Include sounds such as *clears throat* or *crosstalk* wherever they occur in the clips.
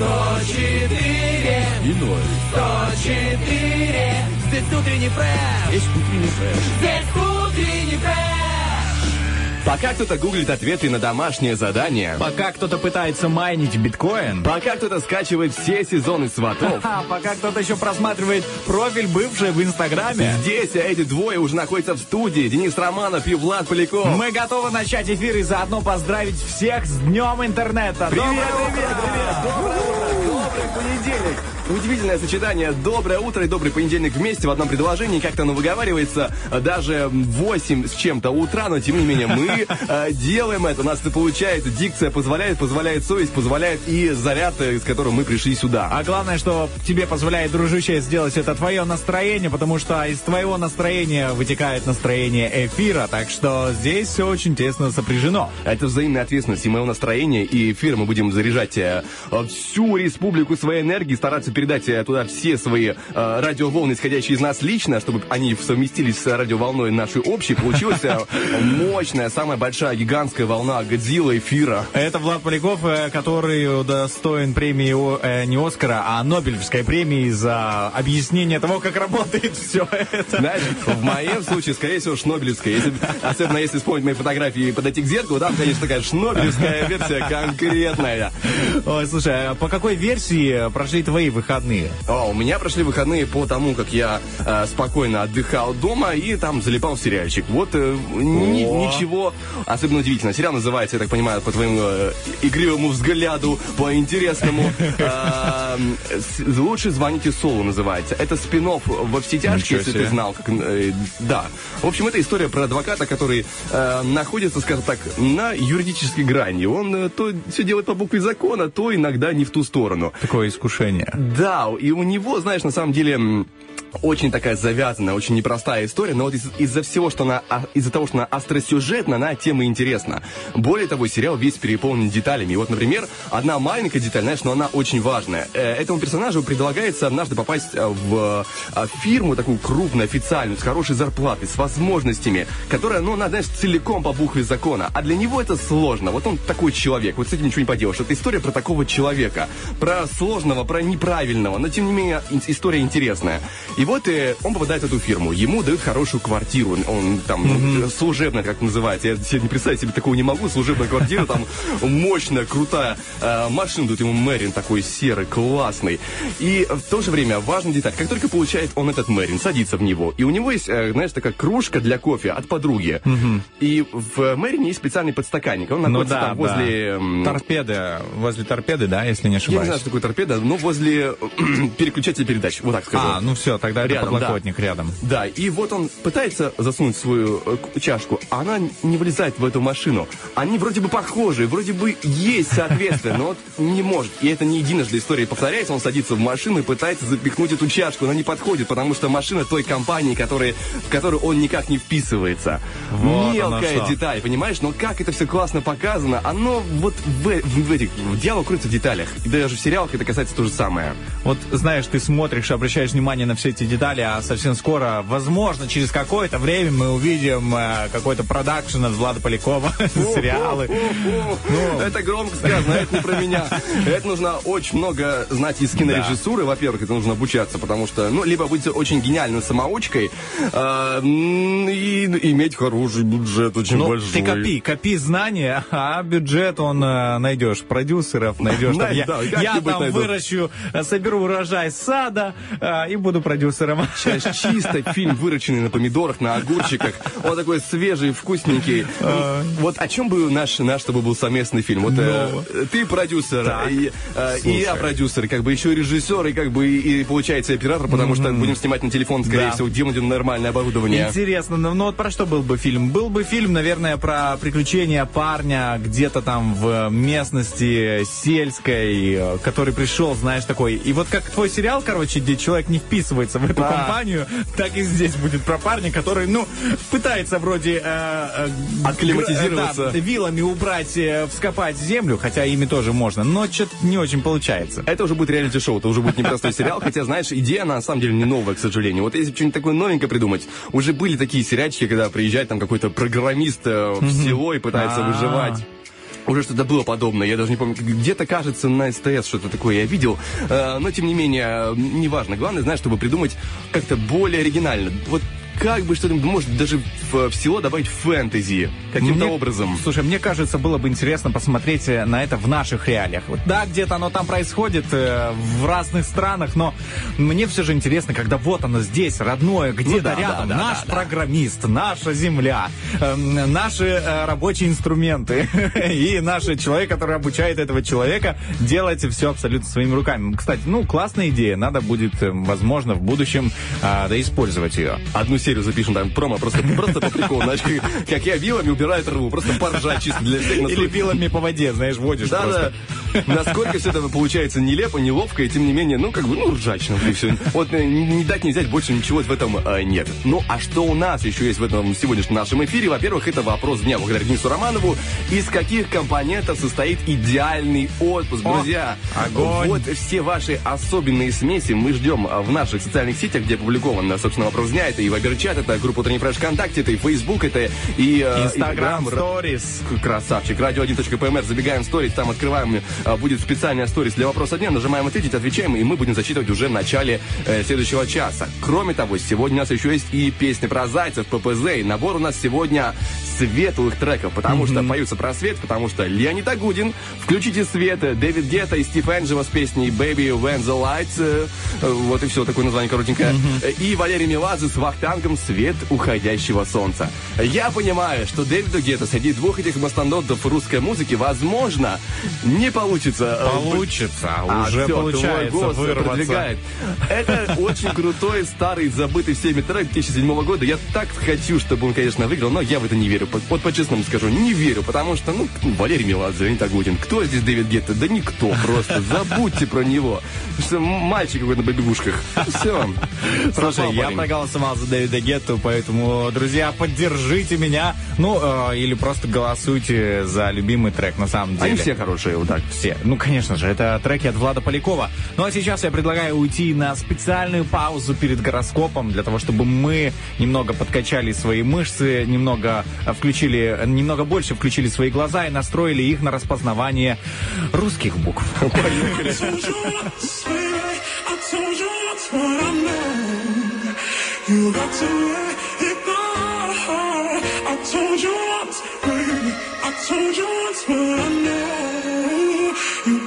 104 И ноль. 104 Здесь утренний фреш Есть утренний фреш. Здесь утренний фреш Пока кто-то гуглит ответы на домашнее задание, Пока кто-то пытается майнить биткоин, пока кто-то скачивает все сезоны сватов, а пока кто-то еще просматривает профиль бывший в Инстаграме, здесь эти двое уже находятся в студии. Денис Романов и Влад Поляков. мы готовы начать эфир и заодно поздравить всех с Днем Интернета. Привет, Доброе привет, утро! привет! Доброе понедельник! Удивительное сочетание «Доброе утро» и «Добрый понедельник» вместе в одном предложении. Как-то оно выговаривается даже в 8 с чем-то утра, но тем не менее мы э, делаем это. У нас это получается. Дикция позволяет, позволяет совесть, позволяет и заряд, э, с которым мы пришли сюда. А главное, что тебе позволяет, дружище, сделать это твое настроение, потому что из твоего настроения вытекает настроение эфира, так что здесь все очень тесно сопряжено. Это взаимная ответственность и мое настроение, и эфир мы будем заряжать э, э, всю республику своей энергией, стараться передать э, туда все свои э, радиоволны, исходящие из нас лично, чтобы они совместились с радиоволной нашей общей. Получилась э, *laughs* мощная, самая большая, гигантская волна Годзилла эфира. Это Влад Поляков, э, который достоин премии э, не Оскара, а Нобелевской премии за объяснение того, как работает *laughs* все это. Знаешь, в моем случае, скорее всего, шнобелевская. Если, особенно если вспомнить мои фотографии и подойти к зеркалу, там, конечно, такая шнобелевская версия конкретная. Ой, слушай, а по какой версии прошли твои выходные? О, у меня прошли выходные по тому, как я э, спокойно отдыхал дома и там залипал в сериальчик. Вот э, ни- ничего особенно удивительного. Сериал называется, я так понимаю, по твоему э, игривому взгляду, по интересному. *laughs* э, с- Лучше звоните Солу называется. Это спин во все тяжкие, если ты знал. Как, э, да. В общем, это история про адвоката, который э, находится, скажем так, на юридической грани. Он э, то все делает по букве закона, то иногда не в ту сторону. Такое искушение. Да, и у него, знаешь, на самом деле очень такая завязанная, очень непростая история, но вот из- из-за всего, что она, а, из-за того, что она остросюжетна, она тема интересна. Более того, сериал весь переполнен деталями. И вот, например, одна маленькая деталь, знаешь, но она очень важная. Э, Этому персонажу предлагается однажды попасть э, в э, фирму такую крупную, официальную, с хорошей зарплатой, с возможностями, которая, ну, она, знаешь, целиком по букве закона. А для него это сложно. Вот он такой человек, вот с этим ничего не поделаешь. Это история про такого человека, про сложного, про неправильного, но тем не менее история интересная. И вот э, он попадает в эту фирму, ему дают хорошую квартиру, он там ну, служебная, как называется, я себе не представить себе такого не могу, служебная квартира, там мощная, крутая. Э, машина, дают ему Мэрин такой серый, классный. И в то же время важная деталь, как только получает он этот Мэрин, садится в него, и у него есть, э, знаешь, такая кружка для кофе от подруги. И в Мэрине есть специальный подстаканник, он Ну находится да, там возле... м, Торпеды, возле торпеды, да, если не я не ошибаюсь. знаю, что такое торпеда, но возле *clears throat* переключателя передач, вот так скажу. А, ну все, тогда это Рядом, да. подлокотник рядом. Да, и вот он пытается засунуть свою э, чашку, а она не влезает в эту машину. Они вроде бы похожи, вроде бы есть соответствие, но вот не может. И это не единожды история повторяется. Он садится в машину и пытается запихнуть эту чашку. Она не подходит, потому что машина той компании, которой, в которую он никак не вписывается. Вот Мелкая деталь, понимаешь? Но как это все классно показано, оно вот в, в- в этих... Диалог кроется в деталях. И даже в сериалах это касается то же самое. Вот знаешь, ты смотришь, обращаешь внимание на все эти детали, а совсем скоро, возможно, через какое-то время мы увидим э, какой-то продакшн от Влада Полякова, *laughs* сериалы. Ну. Это громко сказано, это не про меня. Это нужно очень много знать из кинорежиссуры. Во-первых, это нужно обучаться, потому что, ну, либо быть очень гениальной самоучкой, а, и иметь хороший бюджет, очень Ну, большой. ты копи, копи знания, а бюджет он э, найдешь, продюсеров найдешь. Там Да, я да, я как-нибудь там найду. выращу, соберу урожай сада э, и буду продюсером продюсером. Сейчас чисто фильм, выращенный на помидорах, на огурчиках. Он такой свежий, вкусненький. А. Вот о чем бы наш, наш чтобы был совместный фильм? Вот э, ты продюсер, и, э, и я продюсер, как бы еще режиссер, и как бы и, получается оператор, потому что будем снимать на телефон, скорее всего, где будет нормальное оборудование. Интересно, ну, ну вот про что был бы фильм? Был бы фильм, наверное, про приключения парня где-то там в местности сельской, э, который пришел, знаешь, такой. И вот как твой сериал, короче, где человек не вписывается в эту Да. компанию, так и здесь будет про парня, который, ну, пытается вроде... э, э, Акклиматизироваться. гр- да, вилами убрать, э, вскопать землю, хотя ими тоже можно, но что-то не очень получается. Это уже будет реалити-шоу, это уже будет непростой сериал, хотя, знаешь, идея, она на самом деле не новая, к сожалению. Вот если что-нибудь такое новенькое придумать, уже были такие сериальчики, когда приезжает там какой-то программист э, в село и пытается А. выживать. Уже что-то было подобное, я даже не помню, где-то, кажется, на СТС что-то такое я видел, Э, но, тем не менее, неважно. Главное, знаешь, чтобы придумать как-то более оригинально. Вот как бы что-то, может, даже в, в село добавить фэнтези каким-то Мне- образом. Слушай, мне кажется, было бы интересно посмотреть э, на это в наших реалиях. Вот, да, где-то оно там происходит э, в разных странах, но мне все же интересно, когда вот оно здесь, родное, где-то Ну да, рядом, да, да, наш да, программист, наша земля, эм, наши э, рабочие инструменты *laughs* и наш человек, который обучает этого человека делать все абсолютно своими руками. Кстати, ну, классная идея, надо будет, э, возможно, в будущем э, да, использовать ее. Одну серию запишем там промо, просто, просто по приколу. Знаешь, как, я вилами убираю траву, просто поржать чисто для всех. Или вилами по воде, знаешь, водишь просто. Насколько все это получается нелепо, неловко, и тем не менее, ну, как бы, ну, ржачно и все. Вот э, не дать не взять, больше ничего в этом э, нет. Ну, а что у нас еще есть в этом сегодняшнем нашем эфире? Во-первых, это вопрос дня благодаря Денису Романову. Из каких компонентов состоит идеальный отпуск, О, друзья? огонь. Вот все ваши особенные смеси мы ждем а, в наших социальных сетях, где опубликован, а, собственно, вопрос дня. Это и Вайбер-чат, это группа Утренний фреш ВКонтакте, это и Facebook, это и... э, Инстаграм, Инстаграм, сторис. Красавчик. Радио1.пмр. Забегаем в сторис, там открываем. А, Будет специальная сторис для вопроса дня. Нажимаем ответить, отвечаем, и мы будем зачитывать уже в начале э, следующего часа. Кроме того, сегодня у нас еще есть и песня про зайцев, ППЗ. И набор у нас сегодня светлых треков, потому что поются про свет, потому что Леонид Агудин, включите свет, Дэвид Гетта и Стив Энджело с песней Baby When the Lights, э, вот и все, такое название коротенькое, Э, и Валерий Меладзе с Вахтангом «Свет уходящего солнца». Я понимаю, что Дэвиду Гетто среди двух этих мастодонтов русской музыки, возможно, не получится. Э, Получится, а, уже всё, получается голос вырваться. продвигает. Это очень крутой, старый, забытый всеми трек 2007 года. Я так хочу, чтобы он, конечно, выиграл, но я в это не верю. Вот по-честному скажу, не верю, потому что, ну, Валерий Меладзе, Леонид Агутин. Кто здесь Дэвид Гетто? Да никто просто. Забудьте про него. Что мальчик какой-то на бэбибушках. Все. Слушай, я проголосовал за Дэвида Гетту, поэтому, друзья, поддержите меня. Ну, э, или просто голосуйте за любимый трек, на самом деле. Они все хорошие, вот так. Все. Ну, конечно же, это треки от Влада Полякова. Ну, а сейчас я предлагаю уйти на специальную паузу перед гороскопом, для того, чтобы мы немного подкачали свои мышцы, немного э, включили, э, немного больше включили свои глаза и настроили их на распознавание русских букв. Поехали. you I told you once what I know. You got to let it go. I told you once, baby, I told you once what I know. you *laughs*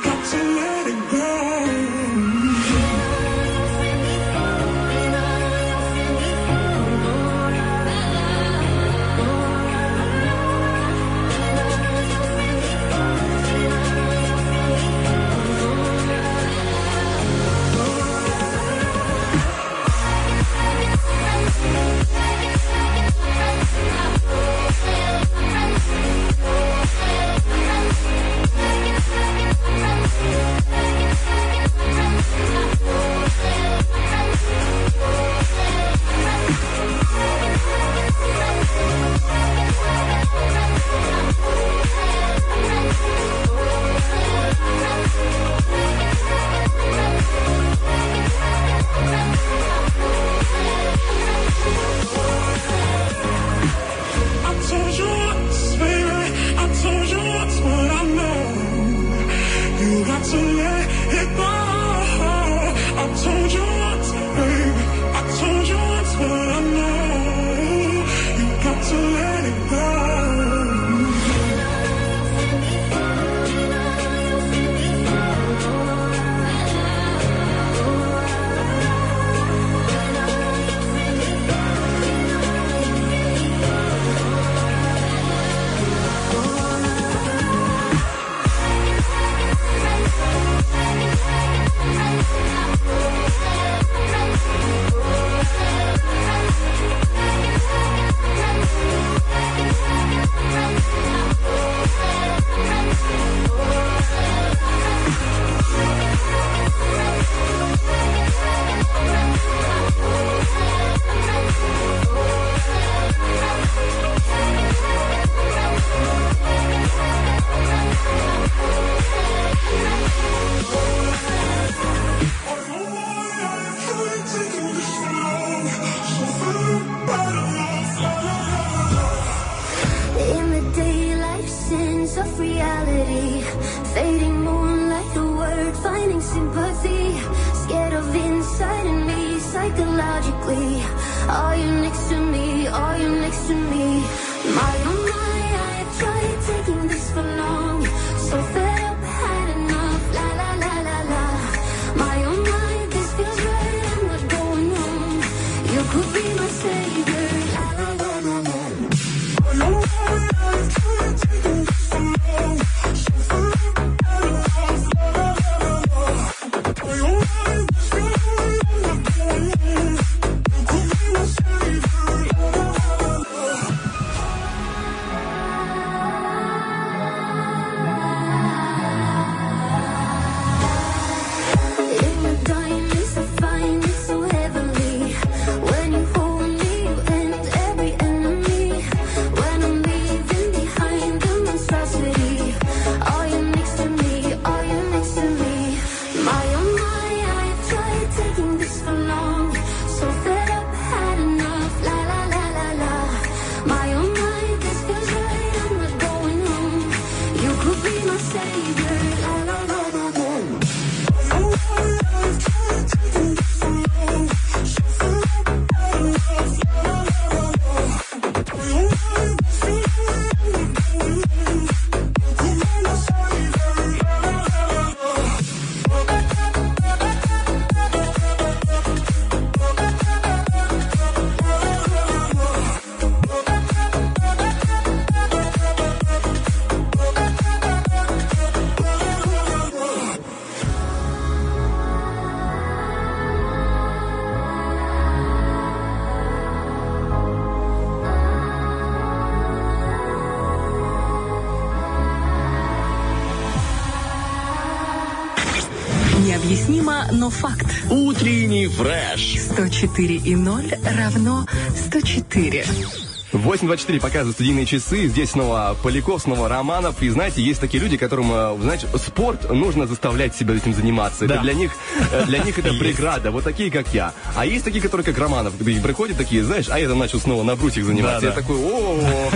104 и 0 равно 104. 8.24 показывают студийные часы. Здесь снова Поляков, снова Романов. И знаете, есть такие люди, которым, э, знаете, спорт нужно заставлять себя этим заниматься. Да. Это для них, э, для них это *laughs* Есть. преграда. Вот такие, как я. А есть такие, которые, как Романов, приходят такие, знаешь, а я там начал снова на брусьях заниматься. Я такой, о,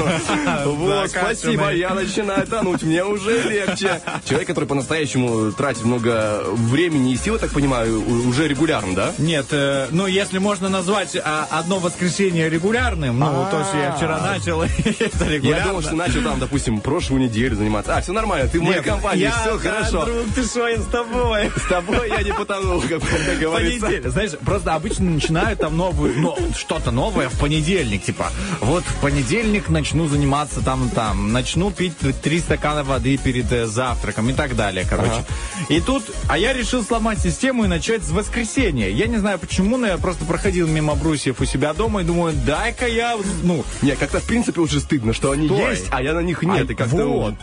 *laughs* вот, спасибо, я начинаю тонуть, мне уже легче. Человек, который по-настоящему тратит много времени и сил, так понимаю, уже регулярно, да? Нет, э, ну если можно назвать а, одно воскресенье регулярным, ну то, что я вчера начал, *laughs* это Я регулярно. думал, что начал там, допустим, прошлую неделю заниматься. А, все нормально, ты в моей компании, я, все хорошо. друг, ты что, я с тобой. *laughs* С тобой я не потонул, *laughs* как, говорится. Знаешь, просто обычно начинают там новую, ну, что-то новое в понедельник, типа, вот в понедельник начну заниматься там, там, начну пить три стакана воды перед э, завтраком и так далее, короче. И тут, а я решил сломать систему и начать с воскресенья. Я не знаю почему, но я просто проходил мимо брусьев у себя дома и думаю, дай-ка я, ну, Не, как-то в принципе уже стыдно, что они Стой. есть, а я на них нет. А, и как-то вот.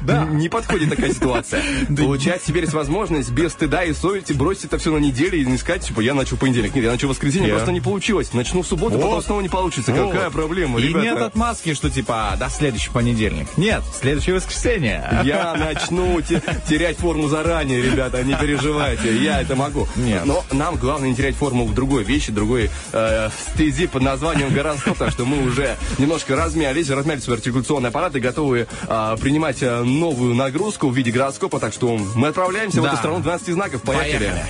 да. не подходит такая ситуация. *laughs* Получается, теперь есть возможность без стыда и совести бросить это все на неделю и не сказать, типа, я начал понедельник. Нет, я начал воскресенье, просто не получилось. Начну в субботу, потом снова не получится. Какая проблема, И нет отмазки, что типа, да, следующий понедельник. Нет, следующее воскресенье. *laughs* Я начну те- терять форму заранее, ребята, не переживайте, я это могу. Нет. Но нам главное не терять форму в другой вещи, другой э, стези под названием гороскоп, так что мы уже немножко размялись, размяли свой артикуляционный аппарат и готовы э, принимать э, новую нагрузку в виде гороскопа, так что мы отправляемся в Да. эту страну 12 знаков. Поехали. Поехали.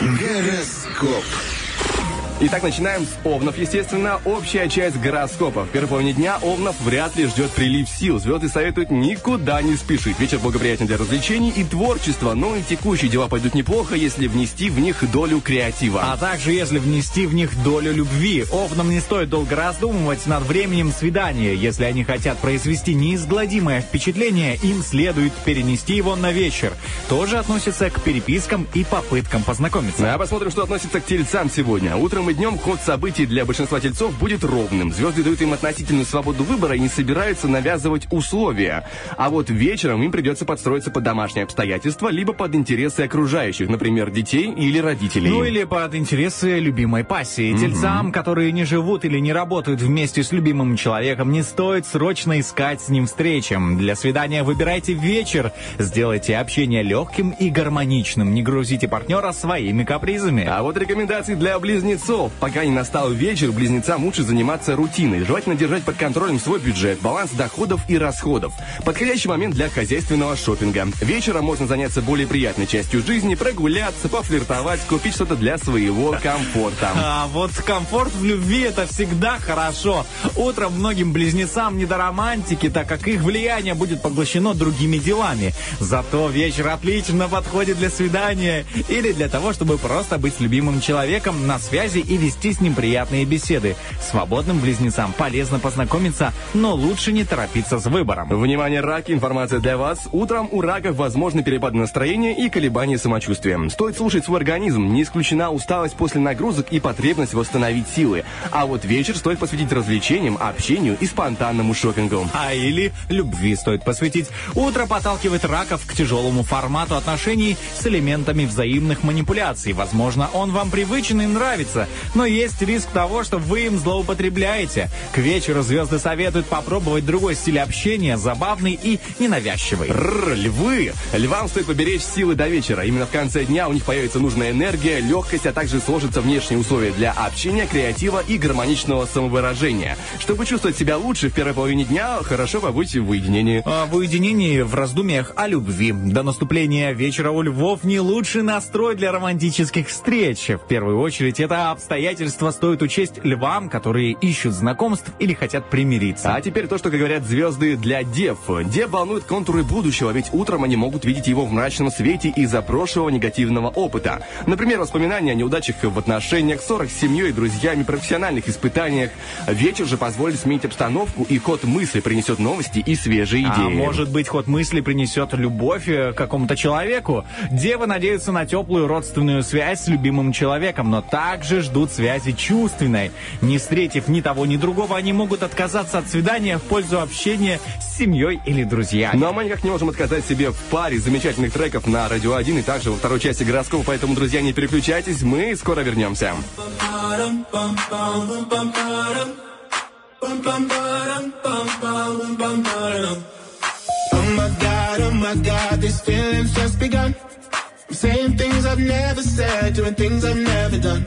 Гороскоп. Итак, начинаем с Овнов, естественно. Общая часть гороскопа. В первой половине дня Овнов вряд ли ждет прилив сил. Звезды советуют никуда не спешить. Вечер благоприятен для развлечений и творчества, но и текущие дела пойдут неплохо, если внести в них долю креатива. А также, если внести в них долю любви, овнам не стоит долго раздумывать над временем свидания. Если они хотят произвести неизгладимое впечатление, им следует перенести его на вечер. Тоже относится к перепискам и попыткам познакомиться. А посмотрим, что относится к тельцам сегодня. Утром и днем ход событий для большинства тельцов будет ровным. Звезды дают им относительную свободу выбора и не собираются навязывать условия. А вот вечером им придется подстроиться под домашние обстоятельства, либо под интересы окружающих, например, детей или родителей. Ну или под интересы любимой пассии. Тельцам, которые не живут или не работают вместе с любимым человеком, не стоит срочно искать с ним встречи. Для свидания выбирайте вечер. Сделайте общение легким и гармоничным. Не грузите партнера своими капризами. А вот рекомендации для близнецов. Что, пока не настал вечер, близнецам лучше заниматься рутиной. Желательно держать под контролем свой бюджет, баланс доходов и расходов. Подходящий момент для хозяйственного шопинга. Вечером можно заняться более приятной частью жизни, прогуляться, пофлиртовать, купить что-то для своего *laughs* комфорта. А вот комфорт в любви это всегда хорошо. Утром многим близнецам не до романтики, так как их влияние будет поглощено другими делами. Зато вечер отлично подходит для свидания или для того, чтобы просто быть с любимым человеком на связи и вести с ним приятные беседы. Свободным близнецам полезно познакомиться, но лучше не торопиться с выбором. Внимание, раки, информация для вас. Утром у раков возможны перепады настроения и колебания самочувствия. Стоит слушать свой организм, не исключена усталость после нагрузок и потребность восстановить силы. А вот вечер стоит посвятить развлечениям, общению и спонтанному шопингу. А или любви стоит посвятить. Утро подталкивает раков к тяжелому формату отношений с элементами взаимных манипуляций. Возможно, он вам привычен и нравится, но есть риск того, что вы им злоупотребляете. К вечеру звезды советуют попробовать другой стиль общения, забавный и ненавязчивый. Рррр, львы! Львам стоит поберечь силы до вечера. Именно в конце дня у них появится нужная энергия, легкость, а также сложатся внешние условия для общения, креатива и гармоничного самовыражения. Чтобы чувствовать себя лучше в первой половине дня, хорошо побудьте в уединении. А В уединении, в раздумьях о любви. До наступления вечера у львов не лучший настрой для романтических встреч. В первую очередь, это обстоятельство стоит учесть львам, которые ищут знакомств или хотят примириться. А теперь то, что говорят звезды для дев. Дев волнуют контуры будущего, ведь утром они могут видеть его в мрачном свете из-за прошлого негативного опыта. Например, воспоминания о неудачах в отношениях, ссорах с семьей, друзьями, профессиональных испытаниях. Вечер же позволит сменить обстановку, и ход мысли принесет новости и свежие идеи. А может быть, ход мысли принесет любовь э, к какому-то человеку? Девы надеются на теплую родственную связь с любимым человеком, но также ждут связи чувственной. Не встретив ни того, ни другого, они могут отказаться от свидания в пользу общения с семьей или друзьями. Но мы никак не можем отказать себе в паре замечательных треков на Радио 1 и также во второй части гороскопа, поэтому, друзья, не переключайтесь, мы скоро вернемся. Oh my god, oh my god, this feeling's just begun. I'm saying things I've never said, doing things I've never done.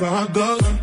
that's how I go.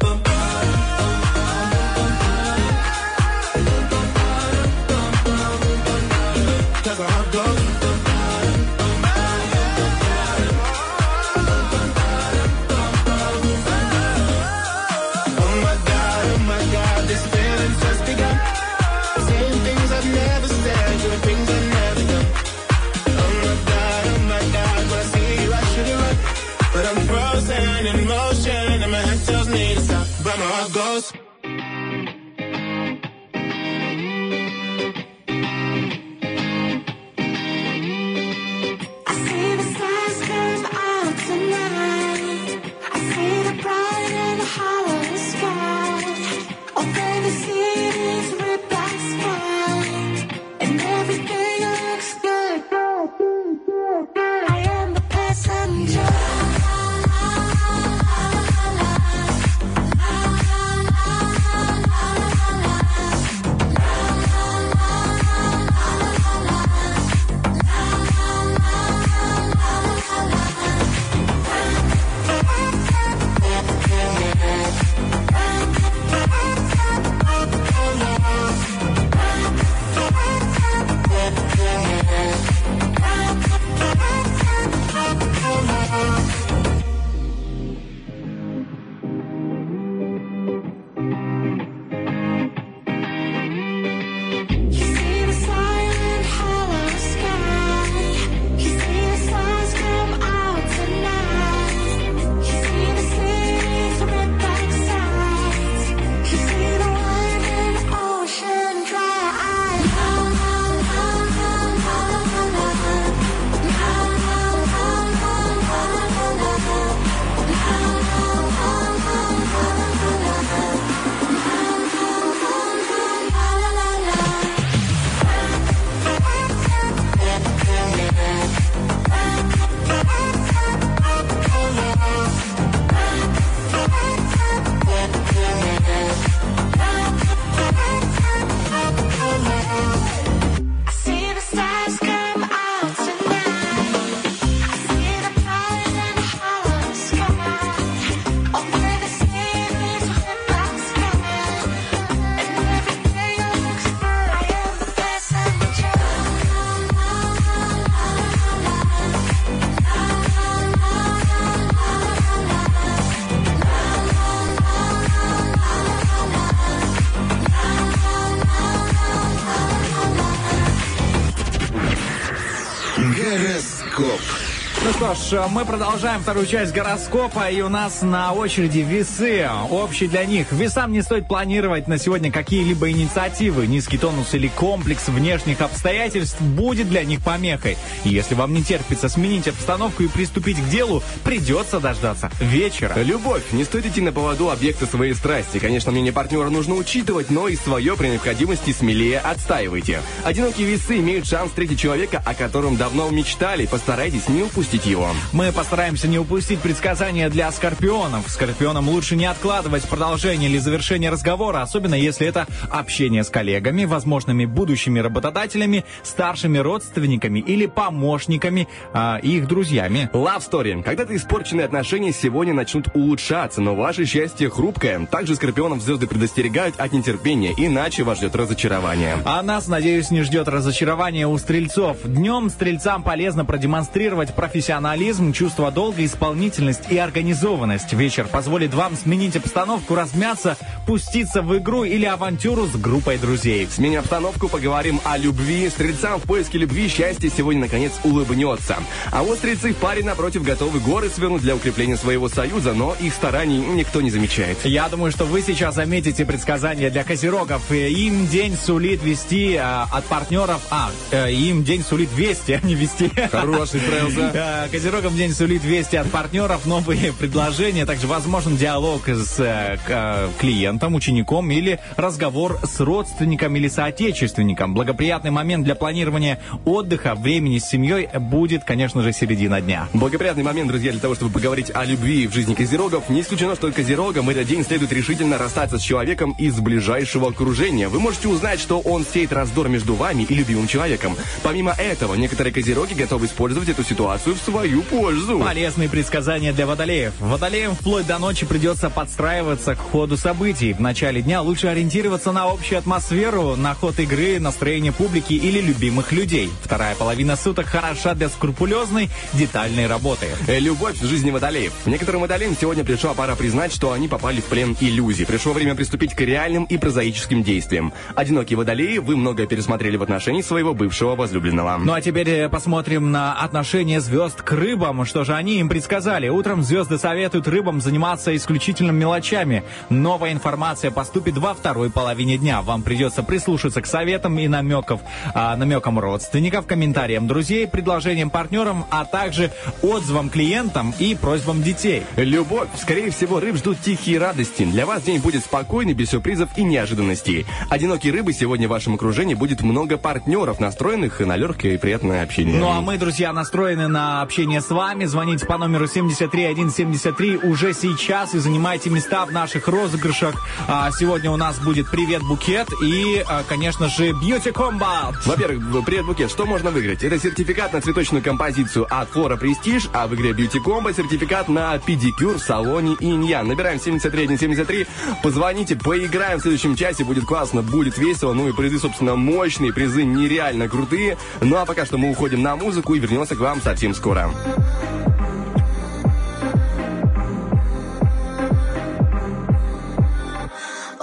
Мы продолжаем вторую часть гороскопа, и у нас на очереди весы. Общий для них. Весам не стоит планировать на сегодня какие-либо инициативы. Низкий тонус или комплекс внешних обстоятельств будет для них помехой. Если вам не терпится сменить обстановку и приступить к делу, придется дождаться вечера. Любовь. Не стоит идти на поводу объекта своей страсти. Конечно, мнение партнера нужно учитывать, но и свое при необходимости смелее отстаивайте. Одинокие весы имеют шанс встретить человека, о котором давно мечтали. Постарайтесь не упустить его. Мы постараемся не упустить предсказания для скорпионов. Скорпионам лучше не откладывать продолжение или завершение разговора, особенно если это общение с коллегами, возможными будущими работодателями, старшими родственниками или помощниками а, и их друзьями. Love Story. Когда-то испорченные отношения сегодня начнут улучшаться, но ваше счастье хрупкое. Также скорпионов звезды предостерегают от нетерпения, иначе вас ждет разочарование. А нас, надеюсь, не ждет разочарование у стрельцов. Днем стрельцам полезно продемонстрировать профессионализм, чувство долга, исполнительность и организованность. Вечер позволит вам сменить обстановку, размяться, пуститься в игру или авантюру с группой друзей. Сменим обстановку, поговорим о любви. Стрельцам в поиске любви счастье сегодня наконец улыбнется. А вот стрельцы в паре напротив готовы горы свернуть для укрепления своего союза, но их стараний никто не замечает. Я думаю, что вы сейчас заметите предсказания для козерогов. Э, Им день сулит вести а, от партнеров... А, э, им день сулит вести, а не вести. Хороший *laughs* фраза. Э, Козерогам день сулит вести от партнеров, новые *laughs* предложения, также возможен диалог с э, э, клиентом, учеником или разговор с родственником или соотечественником. Благоприятный момент для планирования отдыха, времени с семьей будет, конечно же, середина дня. Благоприятный момент, друзья, для того, чтобы поговорить о любви в жизни козерогов. Не исключено, что козерогам этот день следует решительно расстаться с человеком из ближайшего окружения. Вы можете узнать, что он сеет раздор между вами и любимым человеком. Помимо этого, некоторые козероги готовы использовать эту ситуацию в свою пользу. Полезные предсказания для водолеев. Водолеям вплоть до ночи придется подстраиваться к ходу событий. В начале дня лучше ориентироваться на общую атмосферу, на ход игры, настроение публики или любимых людей. Вторая половина суток хороша для скрупулезной, детальной работы. Э, Любовь в жизни водолеев. Некоторым водолеям сегодня пришла пора признать, что они попали в плен иллюзий. Пришло время приступить к реальным и прозаическим действиям. Одинокие водолеи, вы многое пересмотрели в отношении своего бывшего возлюбленного. Ну а теперь э, посмотрим на отношение звезд к рыбам. Что же они им предсказали? Утром звезды советуют рыбам заниматься исключительно мелочами. Новая информация поступит во второй половине дня. Вам придется прислушаться к советам и намеков, а, намекам родственников, комментариям друзей, предложениям партнерам, а также отзывам клиентам и просьбам детей. Любовь. Скорее всего, рыб ждут тихие радости. Для вас день будет спокойный, без сюрпризов и неожиданностей. Одинокие рыбы сегодня в вашем окружении будет много партнеров, настроенных на легкое и приятное общение. Ну а мы, друзья, настроены на общение с вами. Звоните по номеру 73173 уже сейчас и занимайте места в наших розыгрышах. А, сегодня у нас будет «Привет, букет» и, а, конечно же, «Beauty Combat». Во-первых, привет, Букет, что можно выиграть? Это сертификат на цветочную композицию от Флора Престиж, а в игре Beauty Combo сертификат на педикюр в салоне Иньян. Набираем 73173, позвоните, поиграем в следующем часе, будет классно, будет весело, ну и призы, собственно, мощные, призы нереально крутые. Ну а пока что мы уходим на музыку и вернемся к вам совсем скоро.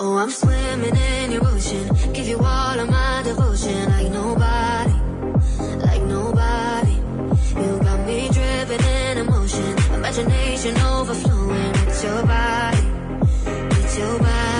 Oh, I'm swimming in your ocean. Give you all of my devotion like nobody, like nobody. You got me dripping in emotion. Imagination overflowing with your body, with your body.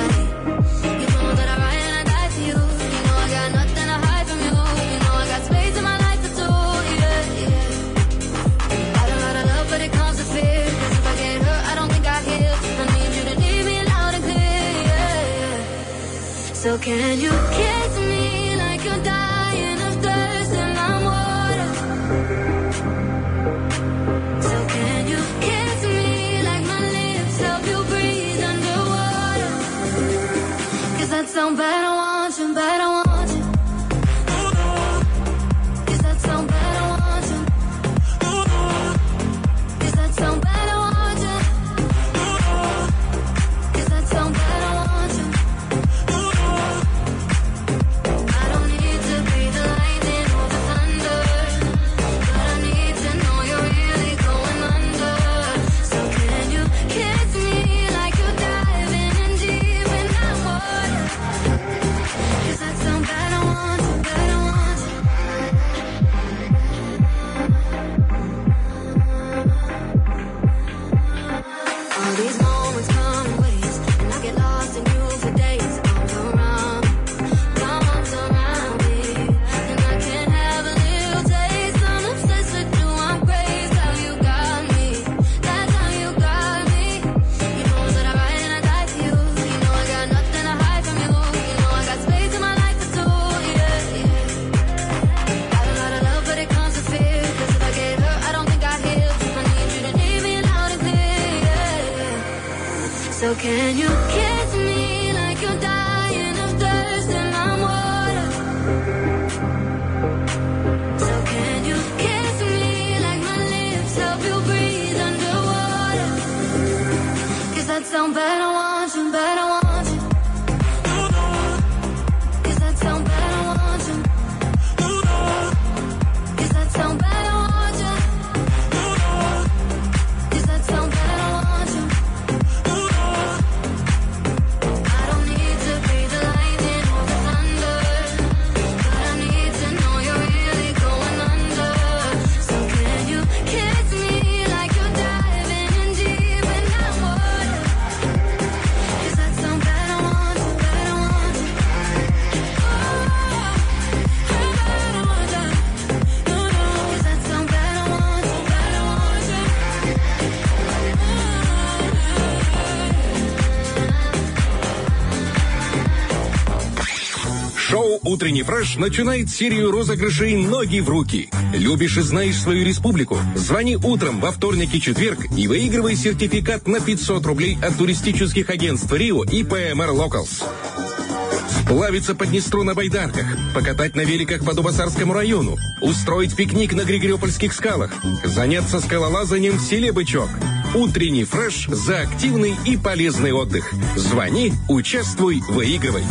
So can you kiss me like you're dying of thirst and I'm water? So can you kiss me like my lips help you breathe underwater? Cause that sound I want you, I want «Утренний фреш» начинает серию розыгрышей «Ноги в руки». Любишь и знаешь свою республику? Звони утром во вторник и четверг и выигрывай сертификат на 500 рублей от туристических агентств «Рио» и «ПМР эм Локалс». Плавиться по Днестру на байдарках, покатать на великах по Дубасарскому району, устроить пикник на Григорьопольских скалах, заняться скалолазанием в селе Бычок. Утренний фреш за активный и полезный отдых. Звони, участвуй, выигрывай.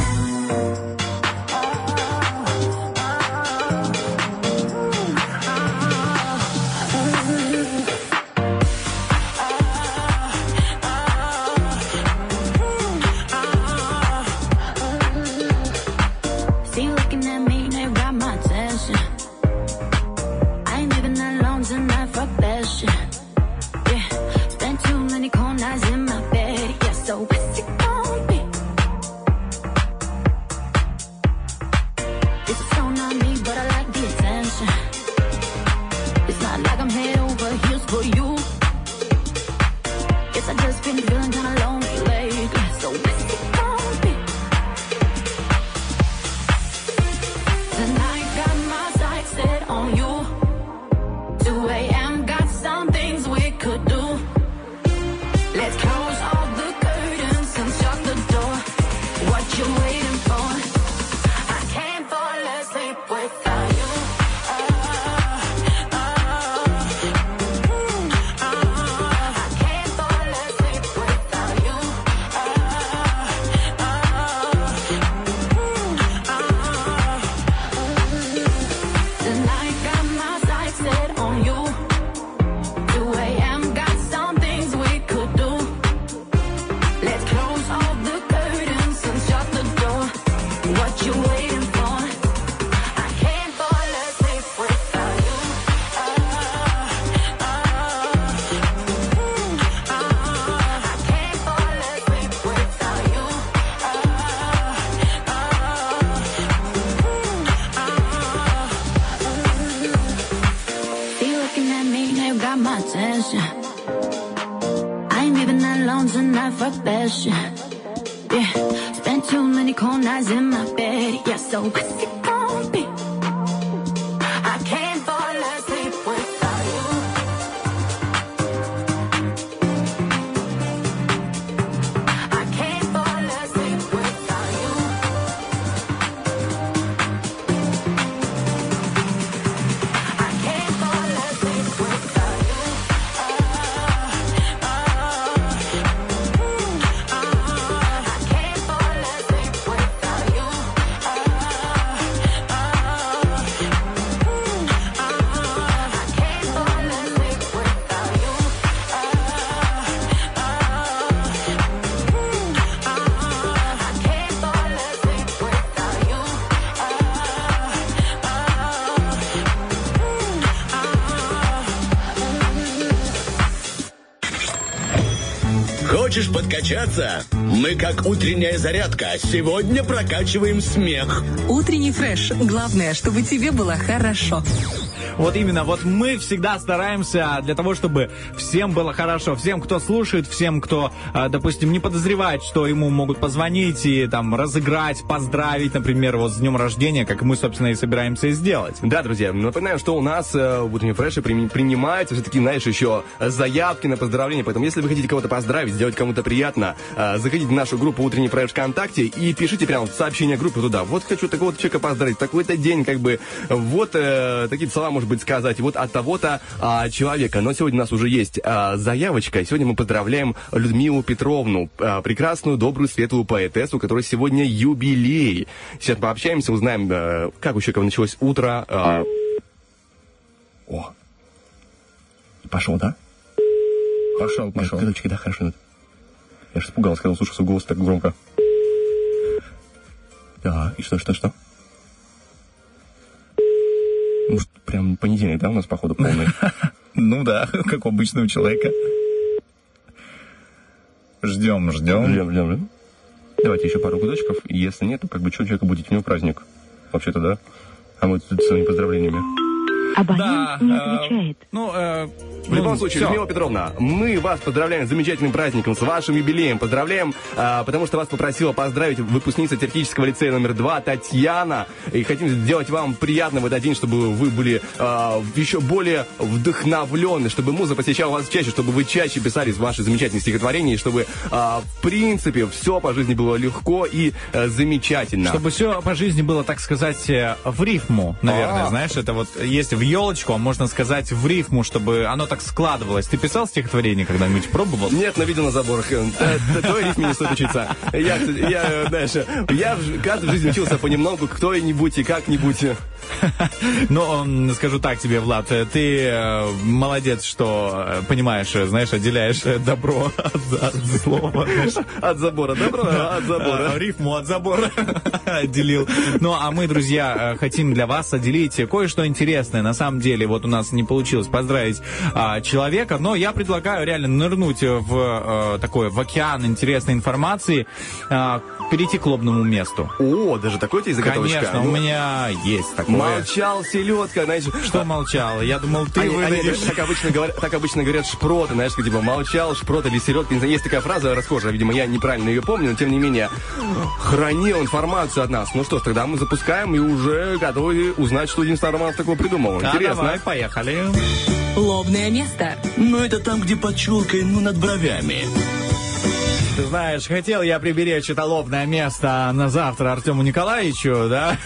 走吧。качаться? Мы как утренняя зарядка. Сегодня прокачиваем смех. Утренний фреш. Главное, чтобы тебе было хорошо. Вот именно, вот мы всегда стараемся для того, чтобы всем было хорошо, всем, кто слушает, всем, кто, э, допустим, не подозревает, что ему могут позвонить и там разыграть, поздравить, например, вот с днем рождения, как мы, собственно, и собираемся сделать. Да, друзья, напоминаю, что у нас э, в фреше при- принимаются все-таки, знаешь, еще заявки на поздравления. Поэтому, если вы хотите кого-то поздравить, сделать кому-то приятно, э, заходите в нашу группу «Утренний фреш ВКонтакте» и пишите прямо в сообщение группы туда. Вот хочу такого-то человека поздравить, такой-то день, как бы, вот э, такие слова, может быть, сказать, вот от того-то а, человека. Но сегодня у нас уже есть а, заявочка, и сегодня мы поздравляем Людмилу Петровну, а, прекрасную, добрую, светлую поэтессу, у которой сегодня юбилей. Сейчас пообщаемся, узнаем, э, как у человека началось утро. а, О. Пошел, да? Пошел, пошел. Короче, да, хорошо. Я же испугался, когда услышал свой голос так громко. Да, и что, что, что? Может, прям понедельник, да, у нас, походу, полный? *laughs* Ну да, как у обычного человека. Ждем, ждем. Ждем, ждем, ждем. Давайте еще пару гудочков. Если нет, то как бы что человека будет, у него праздник. Вообще-то, да? А мы тут с своими поздравлениями. Абонент не э, отвечает. ну, э, В любом ну, случае, всё. Людмила Петровна, мы вас поздравляем с замечательным праздником, с вашим юбилеем. Поздравляем, а, потому что вас попросила поздравить выпускница технического лицея номер два Татьяна. И хотим сделать вам приятно в этот день, чтобы вы были а, еще более вдохновлены, чтобы муза посещала вас чаще, чтобы вы чаще писали ваши замечательные стихотворения, и чтобы, а, в принципе, все по жизни было легко и э, замечательно. Чтобы все по жизни было, так сказать, э, в рифму, наверное, А. знаешь, это вот есть в елочку, а можно сказать в рифму, чтобы оно так складывалось. Ты писал стихотворение когда-нибудь, пробовал? Нет, но видел на заборах. Э, т- Той рифме не стоит учиться. Я, э, знаешь, я каждый в жизни учился понемногу, кто-нибудь и как-нибудь. *laughs* Но скажу так тебе, Влад, э, ты э, молодец, что э, понимаешь, знаешь, отделяешь добро *laughs* от, от знаешь. От забора, добро, от забора. Рифму от забора *laughs* отделил. Ну, а мы, друзья, хотим для вас отделить кое-что интересное. На самом деле, вот у нас не получилось поздравить а, человека, но я предлагаю реально нырнуть в э, такой, в океан интересной информации, а, перейти к лобному месту. О, даже такой тебе заготовочка. Конечно, у меня есть такое. Молчал селедка, знаешь. Что молчал? Я думал, ты Они- они так, обычно говорят, так обычно говорят шпроты, знаешь, как, типа молчал, шпрот или селедка. Не знаю, есть такая фраза расхожая, видимо, я неправильно ее помню, но тем не менее хранил информацию от нас. Ну что ж, тогда мы запускаем и уже готовы узнать, что Денис Романов такого придумал. Да, Интересно. давай, поехали. Лобное место. Ну, это там, где под челкой, ну, над бровями. Ты знаешь, хотел я приберечь это лобное место на завтра Артему Николаевичу, да?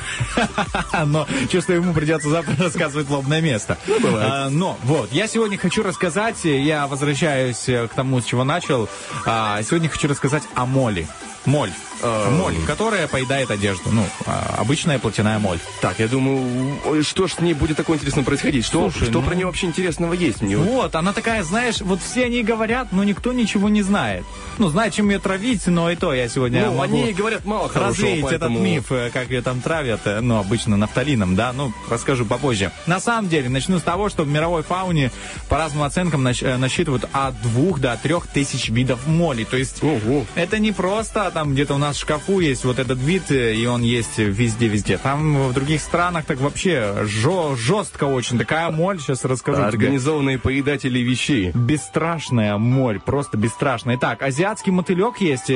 *laughs* Но чувствую, ему придется завтра рассказывать лобное место. А, Но вот, я сегодня хочу рассказать, я возвращаюсь э, к тому, с чего начал. А, Сегодня хочу рассказать о моле. Моль. Э, Моль, которая поедает одежду. Ну, а, обычная плотяная моль. Так, я думаю, что ж с ней будет такое интересно происходить? Что, Слушай, что ну- про нее вообще интересного есть? Мне вот- Вот, она такая, знаешь, вот все они говорят, но никто ничего не знает. Ну, знает, чем ее травить, но и то я сегодня Ну, могу они говорят мало хорошего, развеять поэтому- этот миф, э, как ее там травят, э, ну, обычно нафталином, да, ну, расскажу попозже. На самом деле, начну с того, что в мировой фауне, по разным оценкам, э, насчитывают от двух до трех тысяч видов моли. То есть, Ого. это не просто там где-то у нас в шкафу есть вот этот вид, э, и он есть везде-везде. Там в других странах так вообще жё- жестко очень. Такая моль, сейчас расскажу тебе. Организованные поедатели вещей. Бесстрашная моль, просто бесстрашная. Итак, азиатский мотылек есть.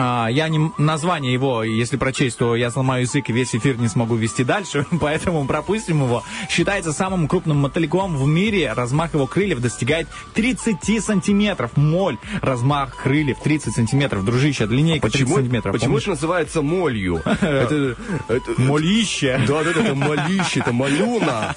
А, я не, название его, если прочесть, то я сломаю язык и весь эфир не смогу вести дальше, *laughs* поэтому пропустим его. Считается самым крупным мотыльком в мире. Размах его крыльев достигает 30 сантиметров. Моль. Размах крыльев 30 сантиметров. Дружище, длиннейка 30 Почему, сантиметров. почему Помнишь? это называется молью? *laughs* Это, это- Молище. Да, да, это молище, это молюна.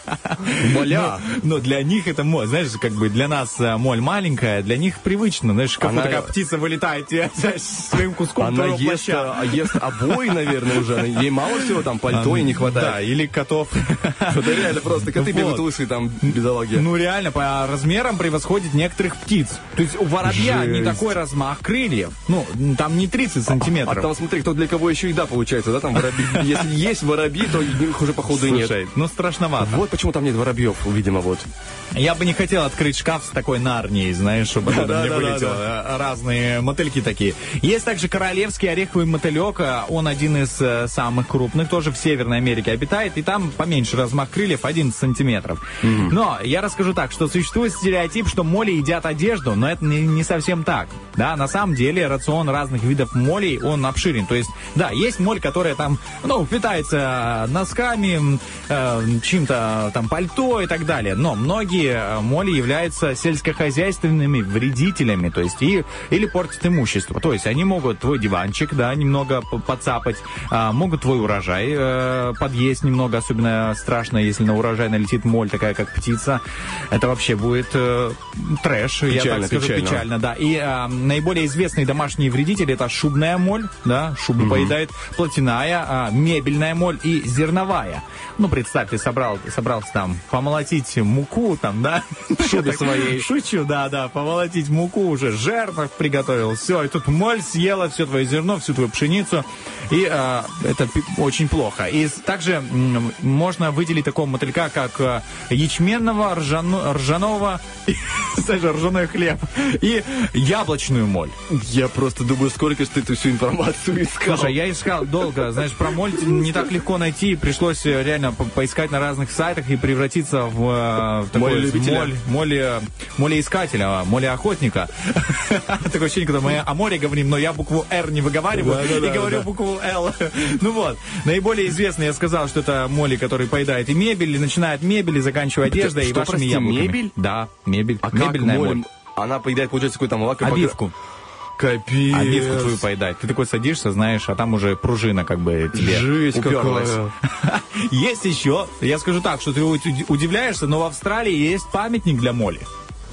Моля. Но для них это моль. Знаешь, как бы для нас э, моль маленькая, для них привычно. Знаешь, как Она- такая птица вылетает *laughs* своим куском Она твоего ест, а, ест обои, наверное, уже. Она- Ей мало всего там пальто и не Да, хватает. или котов. *laughs* Это реально просто коты бегут лысые там, бедолаги. Ну, реально, по размерам превосходит некоторых птиц. То есть у воробья не такой размах крыльев. Ну, там не 30 А сантиметров. там смотри, кто для кого еще еда получается, да, там воробьи. *laughs* Если есть воробьи, то их уже походу и нет. Слушай, ну страшновато. Вот почему там нет воробьев, видимо, вот. Я бы не хотел открыть шкаф с такой нарнией, знаешь, чтобы *laughs* Да, мне да, да, вылетело. Разные мотыльки такие. Есть также королевский ореховый мотылек, э, он один из э, самых крупных, тоже в Северной Америке обитает, и там поменьше размах крыльев, 11 сантиметров. Но я расскажу так, что существует стереотип, что моли едят одежду, но это не, не совсем так. Да, на самом деле рацион разных видов молей, он обширен. То есть, да, есть моль, которая там, ну, питается носками, м, э, чем-то там пальто и так далее. Но многие э, моли являются сельскохозяйственными вредителями, то есть и, или портят имущество. То есть они могут твой диванчик, да, немного подцапать, а, могут твой урожай э, подъесть немного, особенно страшно, если на урожай налетит моль, такая как птица. Это вообще будет э, трэш, я Печально, так скажу, печально. печально, да. И а, наиболее известные домашние вредители это шубная моль, да, шубу поедает, плотяная, а, мебельная моль и зерновая. Ну, представь, ты собрал, собрался там помолотить муку, там, да? шубе своей. Шучу, да, да, помолотить муку уже, жертв приготовил, все, и тут моль съела все твое зерно, всю твою пшеницу, и а, это очень плохо. И также можно выделить такого мотылька, как а, ячменного, ржано- ржаного, *laughs* знаешь, ржаной хлеб, и яблочную моль. Я просто думаю, сколько же ты эту всю информацию искал. Слушай, я искал долго, знаешь, про моль не так легко найти, пришлось э, реально по- поискать на разных сайтах и превратиться в, э, в такой Моль-любителя? моль, моле, молеискателя, молеохотника. *laughs* Такое ощущение, когда мы о море говорим, но я букву «Р» не выговариваю Да-да-да, и говорю да. букву «Л». *laughs* Ну вот, наиболее известный, я сказал, что это моли, который поедает и мебель, и начиная от мебели, заканчивая одеждой и что, вашими прости, яблоками. мебель? Да, мебель. А как Мебельная моль? моль. Она поедает, получается, какой-то молоко. Обивку. Капец. Обивку твою поедать. Ты такой садишься, знаешь, а там уже пружина как бы тебе Жесть уперлась. какая. *laughs* Есть еще, я скажу так, что ты уди- удивляешься, но в Австралии есть памятник для моли.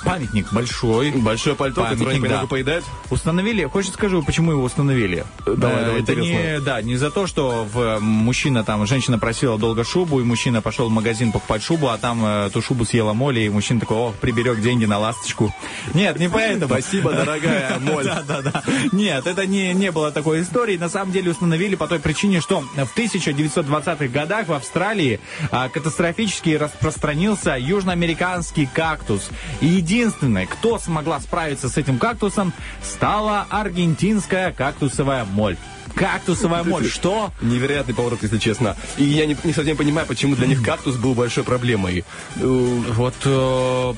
Памятник большой. Большое пальто, которое Памятник, немного да. поедает. Установили, хочешь скажу, почему его установили? Давай, Э, давай, это не, да, не за то, что в, э, мужчина там, женщина просила долго шубу, и мужчина пошел в магазин покупать шубу, а там э, эту шубу съела моли, и мужчина такой, о, приберег деньги на ласточку. Нет, не поэтому. Спасибо, дорогая *laughs* моль. Да, да, да. Нет, это не, не было такой истории. На самом деле установили по той причине, что в 1920-х годах в Австралии а, катастрофически распространился южноамериканский кактус. И единственной, кто смогла справиться с этим кактусом, стала аргентинская кактусовая моль. Кактусовая моль. Что? Невероятный поворот, если честно. И я не, не совсем понимаю, почему для них кактус был большой проблемой. Э, Вот, э,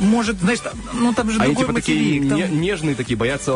может, знаешь, там- ну там же Они другой типа такие материк, там- не- нежные, такие, боятся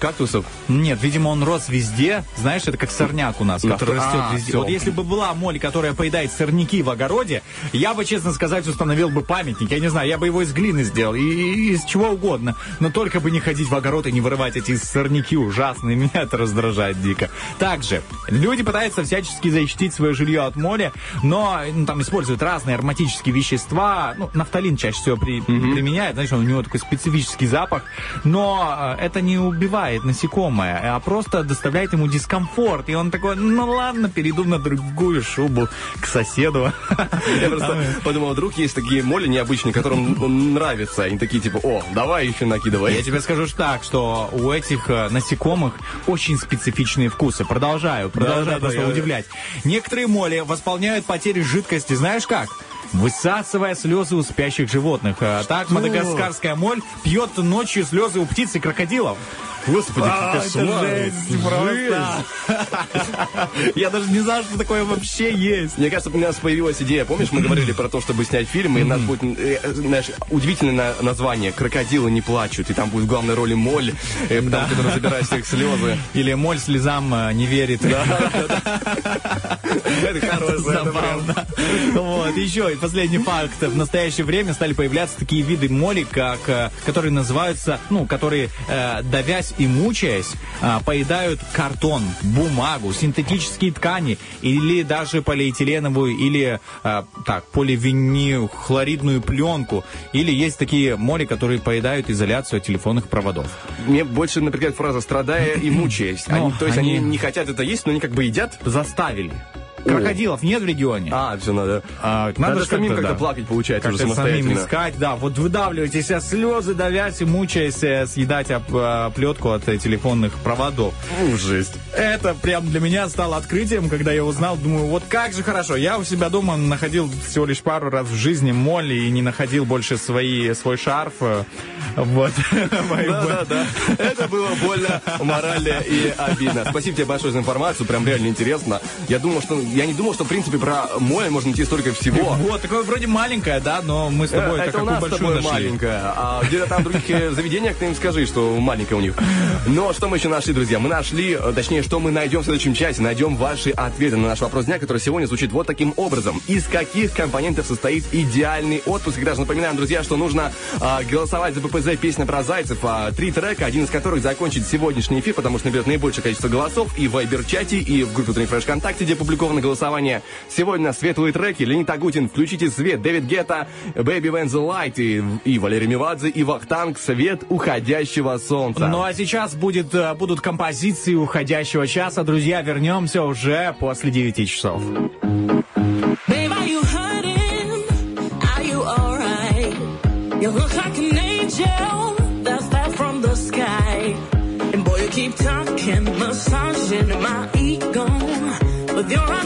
кактусов. Нет, видимо, он рос везде. Знаешь, это как сорняк у нас, Ну, который то- растет а, везде. всё. Вот если бы была моль, которая поедает сорняки в огороде, я бы, честно сказать, установил бы памятник. Я не знаю, я бы его из глины сделал, и, и из чего угодно. Но только бы не ходить в огород и не вырывать эти сорняки ужасные. *laughs* Меня это раздражает дико. Также, люди пытаются всячески защитить свое жилье от моли, но ну, там используют разные ароматические вещества. Ну, нафталин чаще всего при- применяют, знаешь, у него такой специфический запах. Но э, это не убивает насекомое, а просто доставляет ему дискомфорт. И он такой, ну ладно, перейду на другую шубу к соседу. *laughs* Я просто подумал, вдруг есть такие моли необычные, которым нравится. Они такие типа, о, давай еще Я накидывай. тебе скажу так, что у этих э, насекомых очень специфичные вкусы. Продолжаю, продолжаю просто я- удивлять. Некоторые моли восполняют потери жидкости, знаешь как? Высасывая слезы у спящих животных. А Так мадагаскарская моль пьет ночью слезы у птиц и крокодилов. Господи, А, кошмар. жесть просто. *laughs* Я даже не знал, что такое вообще есть. Мне кажется, у нас появилась идея. Помнишь, мы говорили про то, чтобы снять фильм, и у нас будет, э, знаешь, удивительное на- название «Крокодилы не плачут», и там будет в главной роли моль, э, там, которая забирает всех слезы. Или моль слезам э, не верит. *laughs* Это хорошее. Забавно. Вот, еще последний факт. В настоящее время стали появляться такие виды моли, как, э, которые называются, ну, которые, э, давясь и мучаясь, э, поедают картон, бумагу, синтетические ткани или даже полиэтиленовую или, э, так, поливинил, хлоридную пленку. Или есть такие моли, которые поедают изоляцию от телефонных проводов. Мне больше напрягает фраза «страдая и мучаясь». Они, Ну, то есть они... они- не хотят это есть, но они как бы едят. Заставили. Крокодилов нет в регионе. А, все надо. А, Надо ж самим как-то, да. плакать, получается, уже Как-то самим самостоятельно. искать, да. Вот выдавливаете себя слезы, давясь и мучаясь, э, съедать об, э, плетку от э, телефонных проводов. Ну, жесть. Это прям для меня стало открытием, когда я узнал, думаю, вот как же хорошо. Я у себя дома находил всего лишь пару раз в жизни моль и не находил больше свои, свой шарф. Вот. *laughs* Да, да, да. Это было больно, морально и обидно. Спасибо тебе большое за информацию, прям реально интересно. Я думал, что я не думал, что в принципе про моль можно найти столько всего. *laughs* Вот, такое вроде маленькое, да, но мы с тобой Э, это Это у какую нас с большую тобой нашли. маленькая, а где-то там в других *laughs* заведениях ты им скажи, что маленькая у них. Но что мы еще нашли, друзья? Мы нашли, э, точнее, что мы найдем в следующем часе. Найдем ваши ответы на наш вопрос дня, который сегодня звучит вот таким образом. Из каких компонентов состоит идеальный отпуск? И даже напоминаем, друзья, что нужно а, голосовать за ППЗ «Песня про зайцев». А, три трека, один из которых закончит сегодняшний эфир, потому что наберет наибольшее количество голосов и в Вайбер-чате, и в группе Утренний Фреш ВКонтакте, где опубликовано голосование. Сегодня светлые треки. Леонид Агутин, «Включите свет», Дэвид Гетта, «Baby When the Light» и, и Валерий Меладзе, и Вахтанг «Свет уходящего солнца». Ну а сейчас будет, э, будут композиции уходящего часа. Друзья, вернемся уже после 9 часов. Babe, are you hurting? Are you alright? You look like an angel that's fell from the sky. And boy, you keep talking, massaging my ego. But you're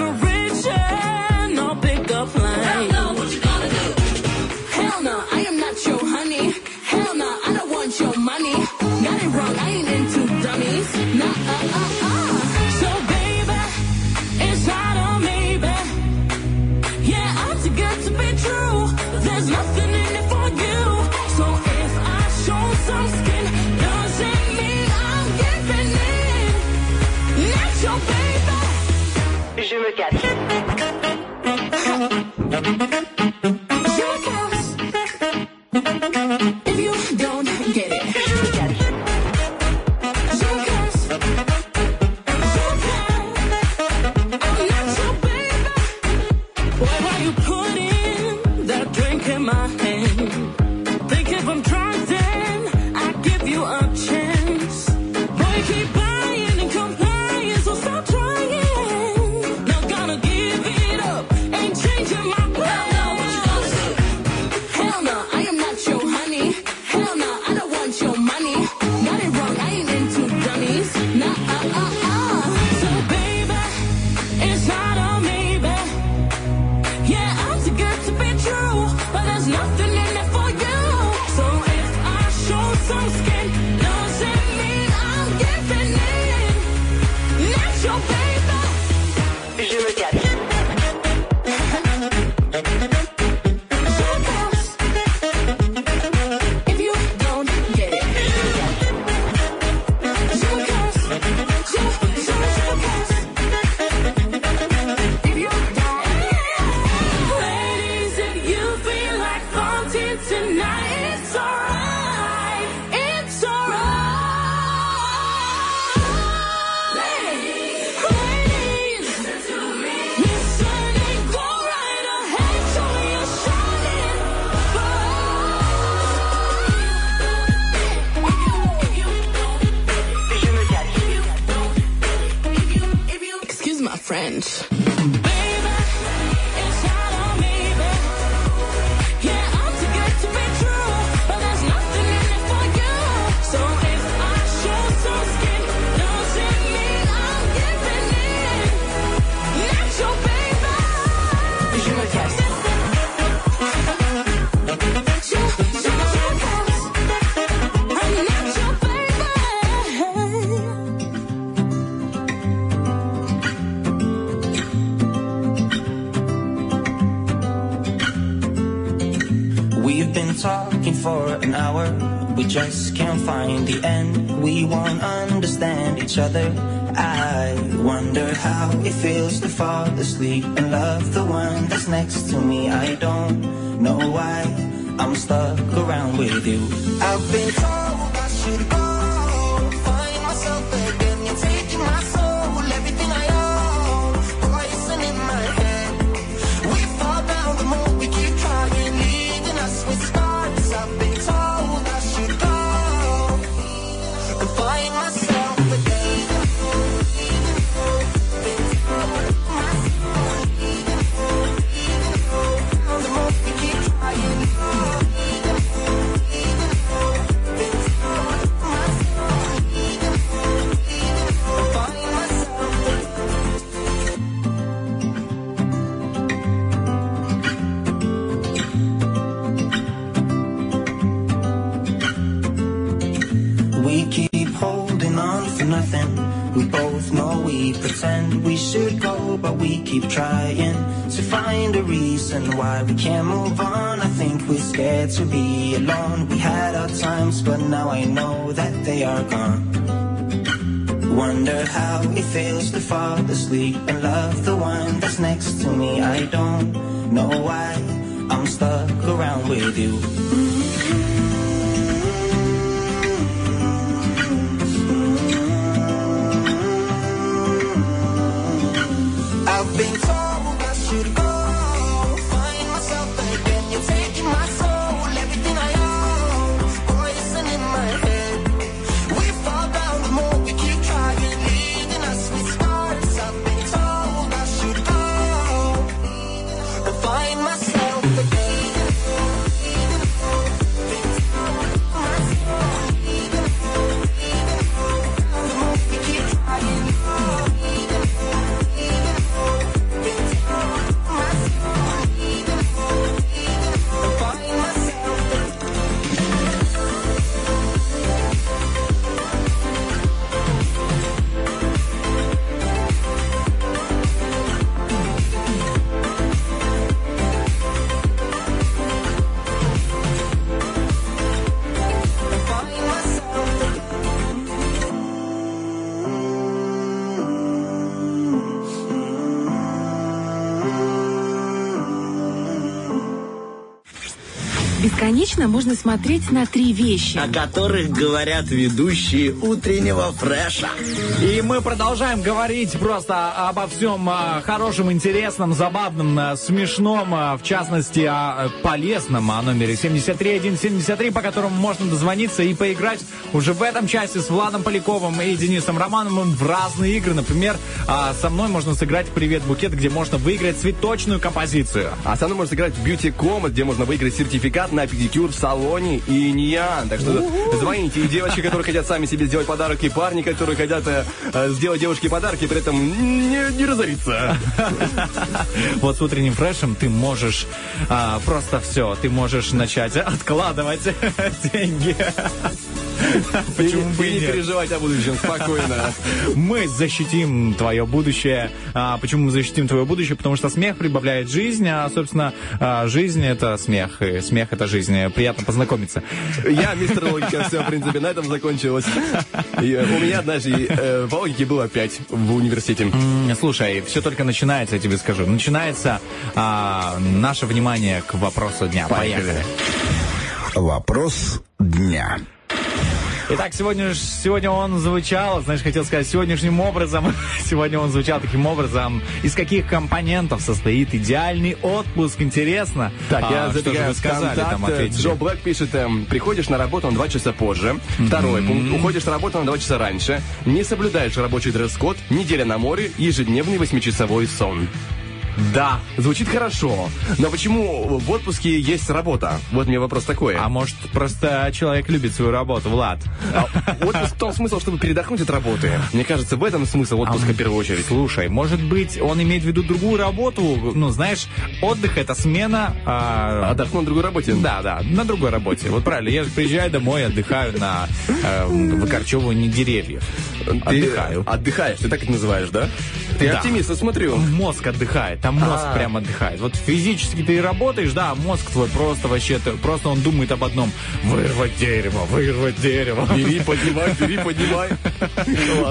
each other. I wonder how it feels to fall asleep and love the one that's next to me. I don't know why I'm stuck around with you. I've been to fall and love the one that's next to me. I don't know why I'm stuck around with you. I've been Бесконечно можно смотреть на три вещи. О которых говорят ведущие утреннего фреша. И мы продолжаем говорить просто обо всем а, хорошем, интересном, забавном, а, смешном, а, в частности, о э, полезном, о номере 73173, по которому можно дозвониться и поиграть уже в этом часе с Владом Поляковым и Денисом Романовым в разные игры. Например, со мной можно сыграть «Привет, букет», где можно выиграть цветочную композицию. А со мной можно сыграть в Beauty Combat, где можно выиграть сертификат на педикюр в салоне и Ниан. Так что звоните. И девочки, которые хотят сами себе сделать подарок, и парни, которые хотят э, э, сделать девушке подарки, при этом не, не разориться. Вот с утренним фрешем ты можешь а, просто все, ты можешь начать откладывать *laughs* деньги. *laughs* Почему бы и не переживать о будущем, спокойно. *laughs* Мы защитим твое будущее. А, почему мы защитим твое будущее? Потому что смех прибавляет жизнь, а, собственно, а, жизнь это смех, и смех это жизнь. Приятно познакомиться. Я, мистер Логика, все, в принципе, на этом закончилось. И, э, у меня даже и, э, по логике было 5 в университете. Слушай, все только начинается, я тебе скажу. Начинается а, наше внимание к вопросу дня. Поехали. Вопрос дня. Итак, сегодня, сегодня он звучал, знаешь, хотел сказать, сегодняшним образом, *laughs* сегодня он звучал таким образом, из каких компонентов состоит идеальный отпуск, интересно? Так, А, я что забегаю в сказали, там ответили? Джо Блэк пишет, эм, приходишь на работу на 2 часа позже. Второй пункт, уходишь на работу на 2 часа раньше. Не соблюдаешь рабочий дресс-код. Неделя на море. Ежедневный восьмичасовой сон. Да. Звучит хорошо. Но почему в отпуске есть работа? Вот мне вопрос такой. А может, просто человек любит свою работу, Влад? А отпуск в том смысл, чтобы передохнуть от работы. Мне кажется, в этом смысл отпуска в первую очередь. Слушай, может быть, он имеет в виду другую работу? Ну, знаешь, отдых это смена... а, Отдохнуть на другой работе. Да, да, на другой работе. Вот правильно, я же приезжаю домой, отдыхаю на э, выкорчевывании деревьев. Ты Отдыхаю. отдыхаешь, ты так это называешь, да? Ты Да. оптимист, я смотрю. Мозг отдыхает, там мозг А. прям отдыхает. Вот физически ты работаешь, да, а мозг твой просто вообще, просто он думает об одном. Вырвать дерево, вырвать дерево. Бери, поднимай, бери, поднимай.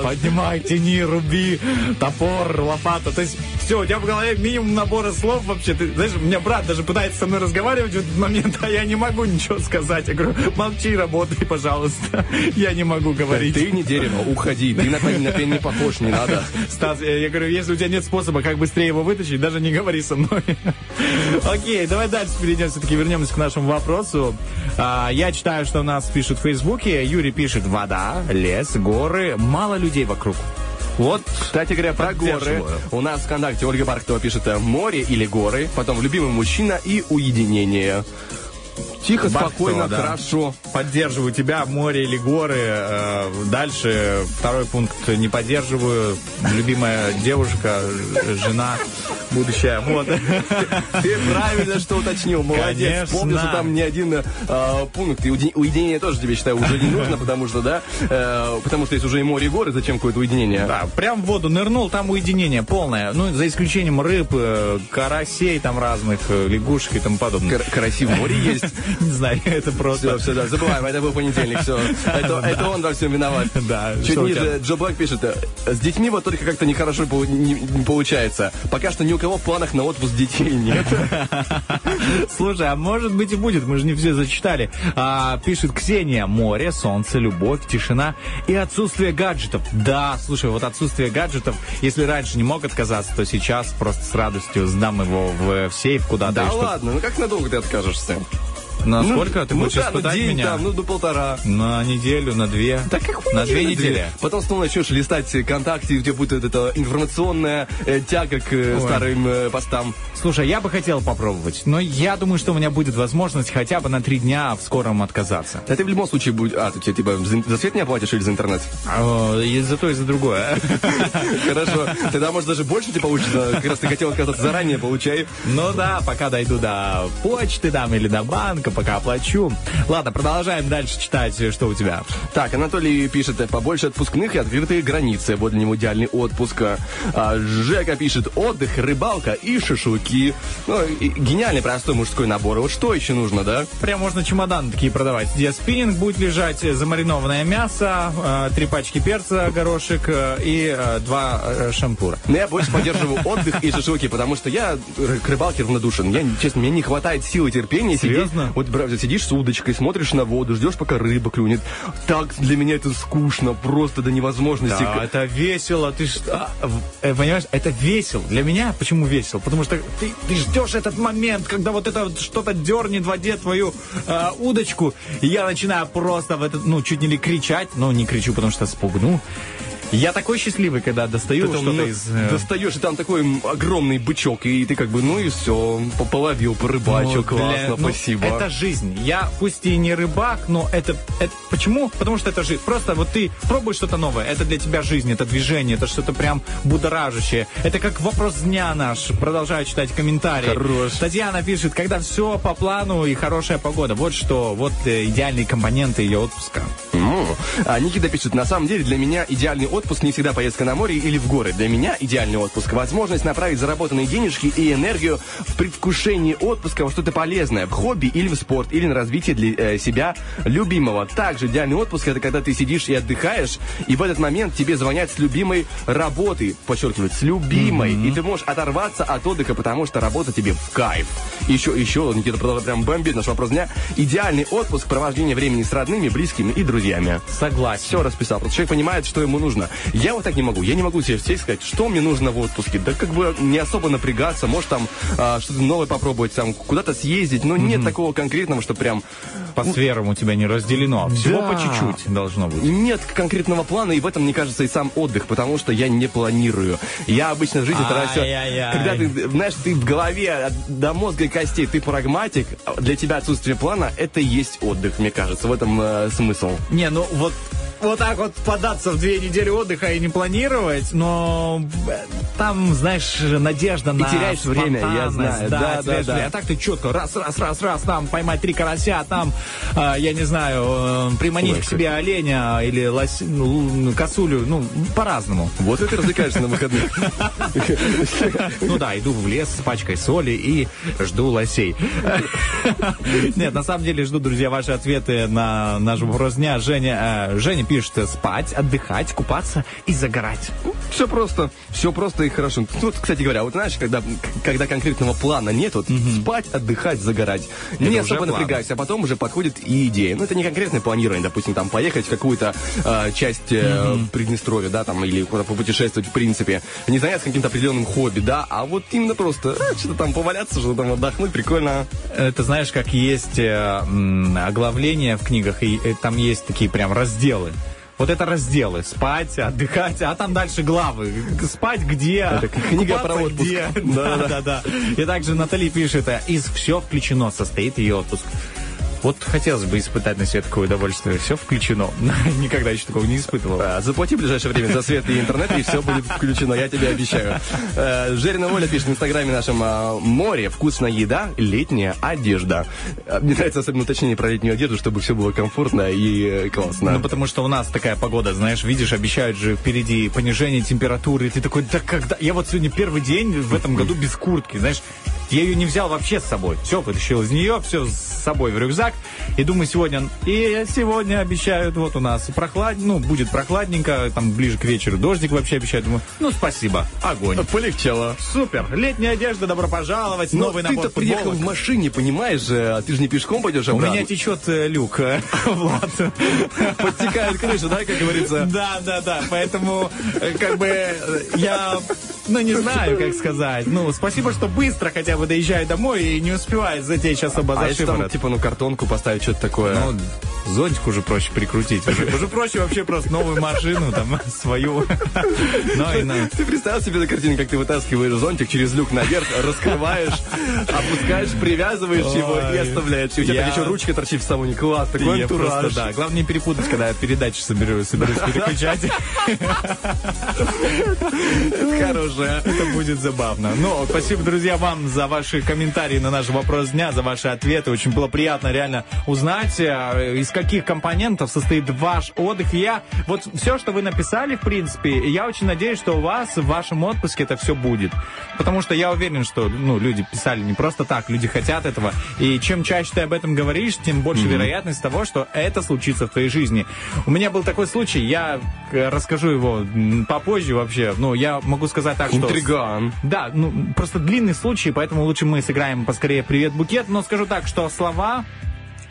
Поднимай, тяни, руби, топор, лопата. То есть все, у тебя в голове минимум набора слов вообще. Ты, знаешь, у меня брат даже пытается со мной разговаривать в этот момент, а я не могу ничего сказать. Я говорю, молчи, работай, пожалуйста. Я не могу говорить. Ты не дерево, уходи. Ты на на не похож, не надо. Стас, я говорю, если у тебя нет способа, как быстрее его вытащить, даже не говори со мной. Окей, давай дальше перейдем, все-таки вернемся к нашему вопросу. А, я читаю, что нас пишут в Фейсбуке. Юрий пишет, вода, лес, горы, мало людей вокруг. Вот, Кстати говоря, про горы. У нас ВКонтакте Ольга Бархтова пишет море или горы, потом любимый мужчина и уединение. Тихо, Бархтова, спокойно, да. хорошо. поддерживаю тебя, море или горы. Э, Дальше второй пункт не поддерживаю. Любимая девушка, жена. будущее. Вот. Ты правильно что уточнил, молодец. Помню, что там ни один э, пункт. И уединение тоже тебе, считаю, уже не нужно, потому что, да, э, потому что есть уже и море, и горы, зачем какое-то уединение? Да, прям в воду нырнул, там уединение полное. Ну, за исключением рыб, карасей там разных, лягушек и тому подобное. Кар- караси в море есть. *laughs* Не знаю, это просто... Все, все, да, забываем, это был понедельник, все. *laughs* Это, это он во всем виноват. *laughs* Да, Чуть ниже? Джо Блэк пишет, с детьми вот только как-то нехорошо не, получается. Пока что ни у кого в планах на отпуск детей нет. Слушай, а может быть и будет, мы же не все зачитали. А, пишет Ксения, море, солнце, любовь, тишина и отсутствие гаджетов. Да, слушай, вот отсутствие гаджетов, если раньше не мог отказаться, то сейчас просто с радостью сдам его в, в сейф куда-то. Да ладно, ну как надолго ты откажешься? На Ну, сколько? Ты ну хочешь да, испытать день меня? там, ну до полтора. На неделю, на две? Да какую на две недели. Потом снова начнешь листать ВКонтакте, и у тебя будет эта информационная э, тяга к э, старым э, постам. Слушай, я бы хотел попробовать, но я думаю, что у меня будет возможность хотя бы на три дня в скором отказаться. Да ты в любом случае будешь... А, ты тебе типа за, за свет не оплатишь или за интернет? А, И за то, и за другое. *laughs* Хорошо. Тогда, может, даже больше тебе получится. Как раз ты хотел отказаться заранее, получай. Ну да, пока дойду до почты там или до банка, пока оплачу. Ладно, продолжаем дальше читать, что у тебя. Так, Анатолий пишет, э, побольше отпускных и открытые границы. Вот для него идеальный отпуск. А, Жека пишет, отдых, рыбалка и шашлыки. Ну, и гениальный простой мужской набор. Вот что еще нужно, да? Прям можно чемоданы такие продавать, где спиннинг будет лежать, э, замаринованное мясо, э, три пачки перца, горошек и два шампура. Но я больше поддерживаю отдых и шашлыки, потому что я к рыбалке равнодушен. Я, честно, мне не хватает силы терпения Серьезно? Вот брат, сидишь с удочкой, смотришь на воду, ждешь, пока рыба клюнет. Так для меня это скучно, просто до невозможности. Да, это весело, ты ж- а, э, понимаешь, это весело. Для меня почему весело? Потому что ты, ты ждешь этот момент, когда вот это что-то дернет в воде твою э, удочку, и я начинаю просто в этот, ну, чуть не ли кричать, но не кричу, потому что спугну. Я такой счастливый, когда достаю там, что-то ну, из... э, Достаешь, и там такой огромный бычок, и ты как бы, ну и все, половил, порыбачил, Ну, классно, бля, ну, спасибо. Это жизнь. Я пусть и не рыбак, но это, это... Почему? Потому что это жизнь. Просто вот ты пробуешь что-то новое. Это для тебя жизнь, это движение, это что-то прям будоражащее. Это как вопрос дня наш. Продолжаю читать комментарии. Хорош. Татьяна пишет, когда все по плану и хорошая погода. Вот что, вот э, идеальные компоненты ее отпуска. А Никита пишет, на самом деле для меня идеальный отпуск не всегда поездка на море или в горы. Для меня идеальный отпуск – возможность направить заработанные денежки и энергию в предвкушении отпуска во что-то полезное, в хобби или в спорт, или на развитие для э, себя любимого. Также идеальный отпуск – это когда ты сидишь и отдыхаешь, и в этот момент тебе звонят с любимой работы, подчеркивают, с любимой, и ты можешь оторваться от отдыха, потому что работа тебе в кайф. Еще, еще, Никита продолжает прям бомбит наш вопрос дня. Идеальный отпуск – провождение времени с родными, близкими и друзьями. Согласен. Все расписал. Просто человек понимает, что ему нужно. Я вот так не могу. Я не могу себе сесть и сказать, что мне нужно в отпуске. Да как бы не особо напрягаться. Может там а, что-то новое попробовать, там куда-то съездить. Но нет такого конкретного, что прям... По сферам у тебя не разделено. Всего Да. по чуть-чуть должно быть. Нет конкретного плана, и в этом, мне кажется, и сам отдых, потому что я не планирую. Я обычно в жизни стараюсь... Когда ты, знаешь, ты в голове от- до мозга и костей, ты прагматик, а для тебя отсутствие плана, это и есть отдых, мне кажется. В этом э, смысл. Не, ну вот вот так вот податься в две недели отдыха и не планировать, но э, там, знаешь, надежда на теряешь время, я знаю. Да, Да, да, да. А так ты четко раз, раз, раз, раз, там поймать три карася, там, э, я не знаю, э, приманить Ой, к себе оленя или лось, ну, косулю, ну, по-разному. Вот это развлекаешься на выходных. *laughs* Ну да, иду в лес с пачкой соли и жду лосей. *laughs* Нет, на самом деле жду, друзья, ваши ответы на наш вопрос дня. Женя, Женя пишет э, спать, отдыхать, купаться и загорать. Все просто, все просто и хорошо. Тут, кстати говоря, вот знаешь, когда, когда конкретного плана нет, вот спать, отдыхать, загорать, не уже особо план. напрягайся, а потом уже подходит и идея. Ну, это не конкретное планирование, допустим, там поехать в какую-то э, часть э, Приднестровья, да, там, или куда-то попутешествовать, в принципе, не заняться каким-то определенным хобби, да, а вот именно просто э, что-то там поваляться, что-то там отдохнуть, прикольно. Это знаешь, как есть э, м, оглавления в книгах, и э, там есть такие прям разделы. Вот это разделы. Спать, отдыхать, а там дальше главы. Спать где? Это книга про отпуск. где? Да, да, да. И также Натали пишет, э, из все включено состоит ее отпуск. Вот хотелось бы испытать на себе такое удовольствие. Все включено. *laughs* Никогда еще такого не испытывал. А, Заплати в ближайшее время за свет и интернет, и все будет включено, я тебе обещаю. Э, Жерина Оля пишет в инстаграме нашем а, «Море, вкусная еда, летняя одежда». А, Мне нравится особенно уточнение про летнюю одежду, чтобы все было комфортно и э, классно. Ну, потому что у нас такая погода, знаешь, видишь, обещают же впереди понижение температуры, и ты такой, да когда? Я вот сегодня первый день в этом *laughs* году без куртки, знаешь, я ее не взял вообще с собой. Все, вытащил из нее, все с собой в рюкзак. И думаю, сегодня... И сегодня обещают, вот у нас прохлад... Ну, будет прохладненько, там ближе к вечеру дождик вообще обещают. Думаю, ну, спасибо, огонь. Полегчало. Супер. Летняя одежда, добро пожаловать. Но Новый ты-то набор приехал футболок. в машине, понимаешь же, а ты же не пешком пойдешь У обратно. меня течет э, люк, э, *laughs* Влад. Подтекает крыша, да, как говорится? Да, да, да. Поэтому, э, как бы, э, я, ну, не знаю, как сказать. Ну, спасибо, что быстро хотя бы доезжаю домой и не успеваю затечь особо А за если там, типа, ну, картонку поставить, что-то такое? Ну, зонтик уже проще прикрутить. Уже, *laughs* уже проще вообще просто новую машину, там, свою. Ну, и на- Ты представил себе на картине, как ты вытаскиваешь зонтик через люк наверх, раскрываешь, *laughs* опускаешь, привязываешь его и оставляешь. И у тебя Я- так еще ручка торчит в салоне. Класс, такой Я антураж. просто, да. Главное не перепутать, когда я передачи соберу, соберусь переключать. *laughs* Это хорошее. Это будет забавно. Ну, спасибо, друзья, вам за ваши комментарии на наш вопрос дня, за ваши ответы. Очень было приятно реально узнать, э, из каких компонентов состоит ваш отдых. Я, вот все, что вы написали, в принципе, я очень надеюсь, что у вас в вашем отпуске это все будет. Потому что я уверен, что ну, люди писали не просто так, люди хотят этого. И чем чаще ты об этом говоришь, тем больше вероятность того, что это случится в твоей жизни. У меня был такой случай, я э, расскажу его попозже вообще. Ну, я могу сказать так, что... Интриган. Да, ну, просто длинный случай, поэтому лучше мы сыграем поскорее «Привет, букет». Но скажу так, что слова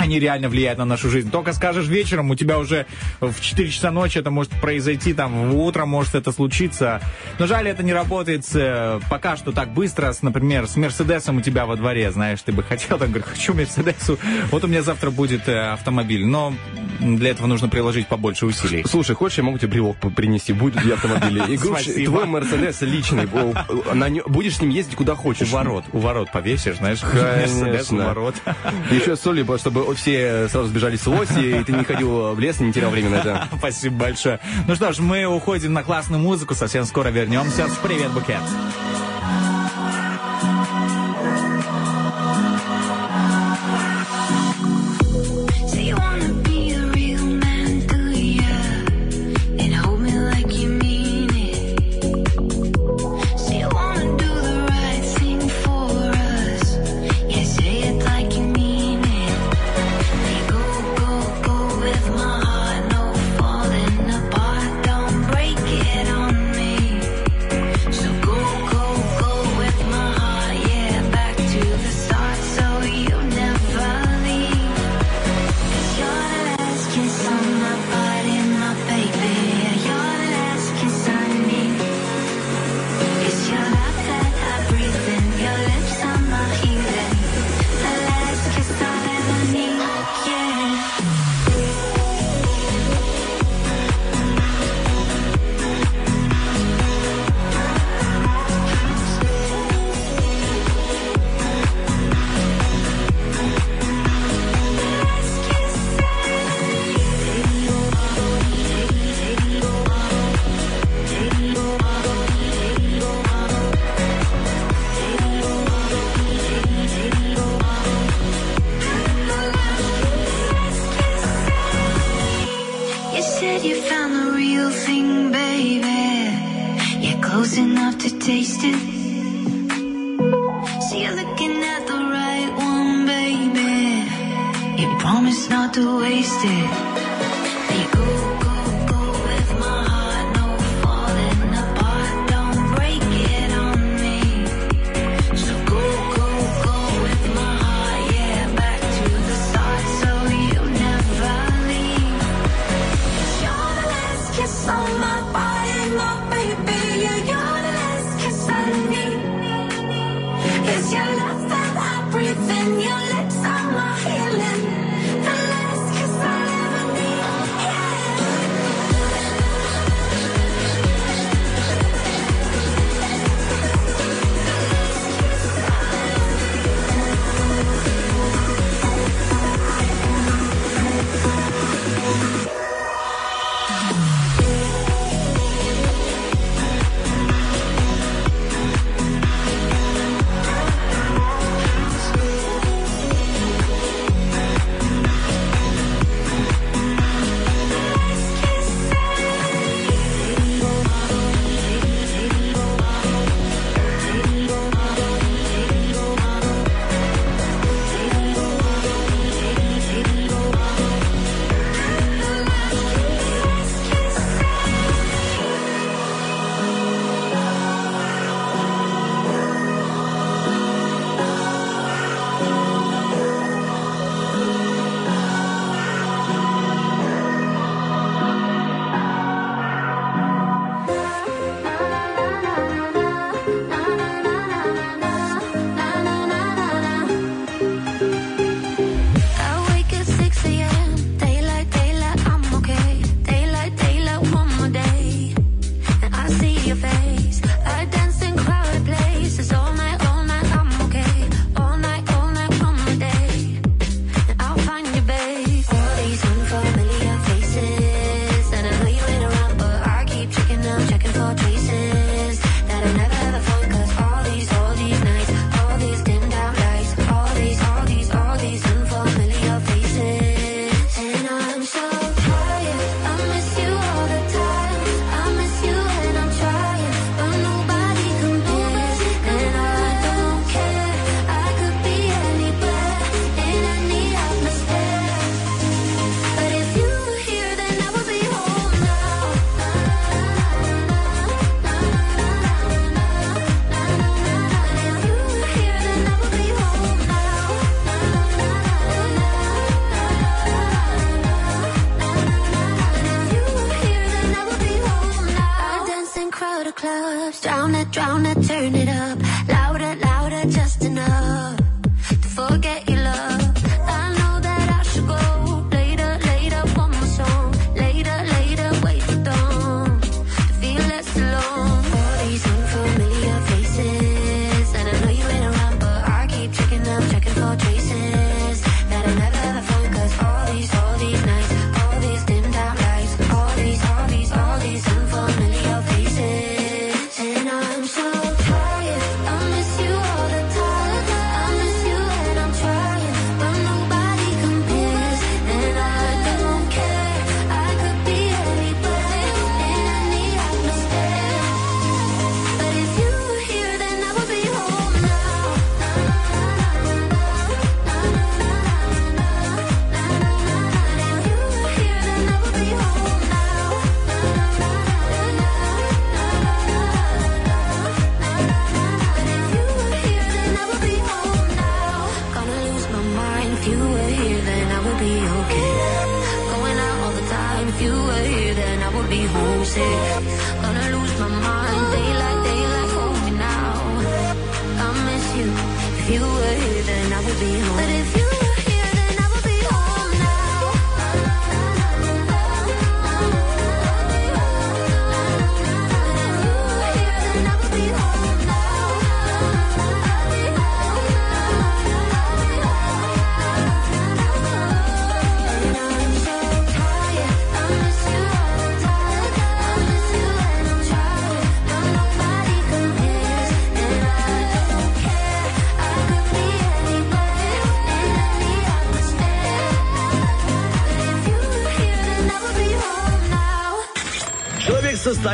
они реально влияют на нашу жизнь. Только скажешь вечером, у тебя уже в 4 часа ночи это может произойти, там, в утро может это случиться. Но жаль, это не работает э, пока что так быстро. С, например, с Мерседесом у тебя во дворе, знаешь, ты бы хотел, там, говорю, хочу Мерседесу. Вот у меня завтра будет э, автомобиль, но для этого нужно приложить побольше усилий. Слушай, хочешь, я могу тебе брелок принести? Будет для автомобиля. И *laughs* говоришь, Спасибо. твой Мерседес личный. Будешь с ним ездить куда У хочешь. ворот, у ворот повесишь, знаешь, Мерседес у ворот. Еще соли, чтобы все сразу сбежали с оси, и ты не ходил в лес, не терял время на это. *laughs* Спасибо большое. Ну что ж, мы уходим на классную музыку. Совсем скоро вернемся «Привет, букет».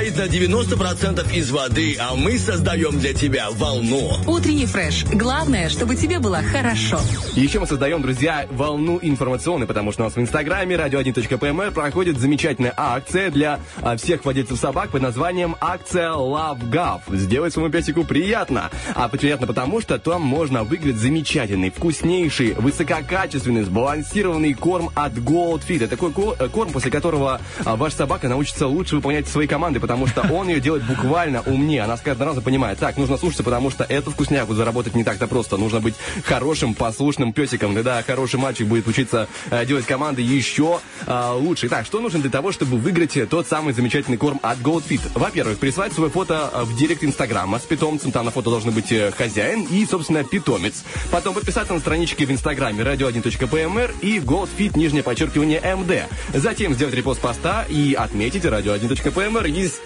Состоит на 90% из воды, а мы создаем для тебя волну. Утренний фреш. Главное, чтобы тебе было хорошо. Еще мы создаем, друзья, волну информационную, потому что у нас в инстаграме radio1.pmr проходит замечательная акция для а, всех владельцев собак под названием акция Love Gov. Сделать своему песику приятно. А приятно потому, что там можно выиграть замечательный, вкуснейший, высококачественный, сбалансированный корм от Goldfeed. Это такой ко- э, корм, после которого а, ваша собака научится лучше выполнять свои команды, потому что он ее делает буквально умнее. Она с каждым разом понимает, так, нужно слушаться, потому что эту вкусняку заработать не так-то просто. Нужно быть хорошим, послушным песиком. Тогда хороший мальчик будет учиться э, делать команды еще э, лучше. Итак, что нужно для того, чтобы выиграть тот самый замечательный корм от Goldfit? Во-первых, прислать свое фото э, в директ Инстаграма с питомцем. Там на фото должен быть э, хозяин и, собственно, питомец. Потом подписаться на страничке в Инстаграме radio1.pmr и Goldfit, нижнее подчеркивание МД. Затем сделать репост поста и отметить radio1.pmr, естественно.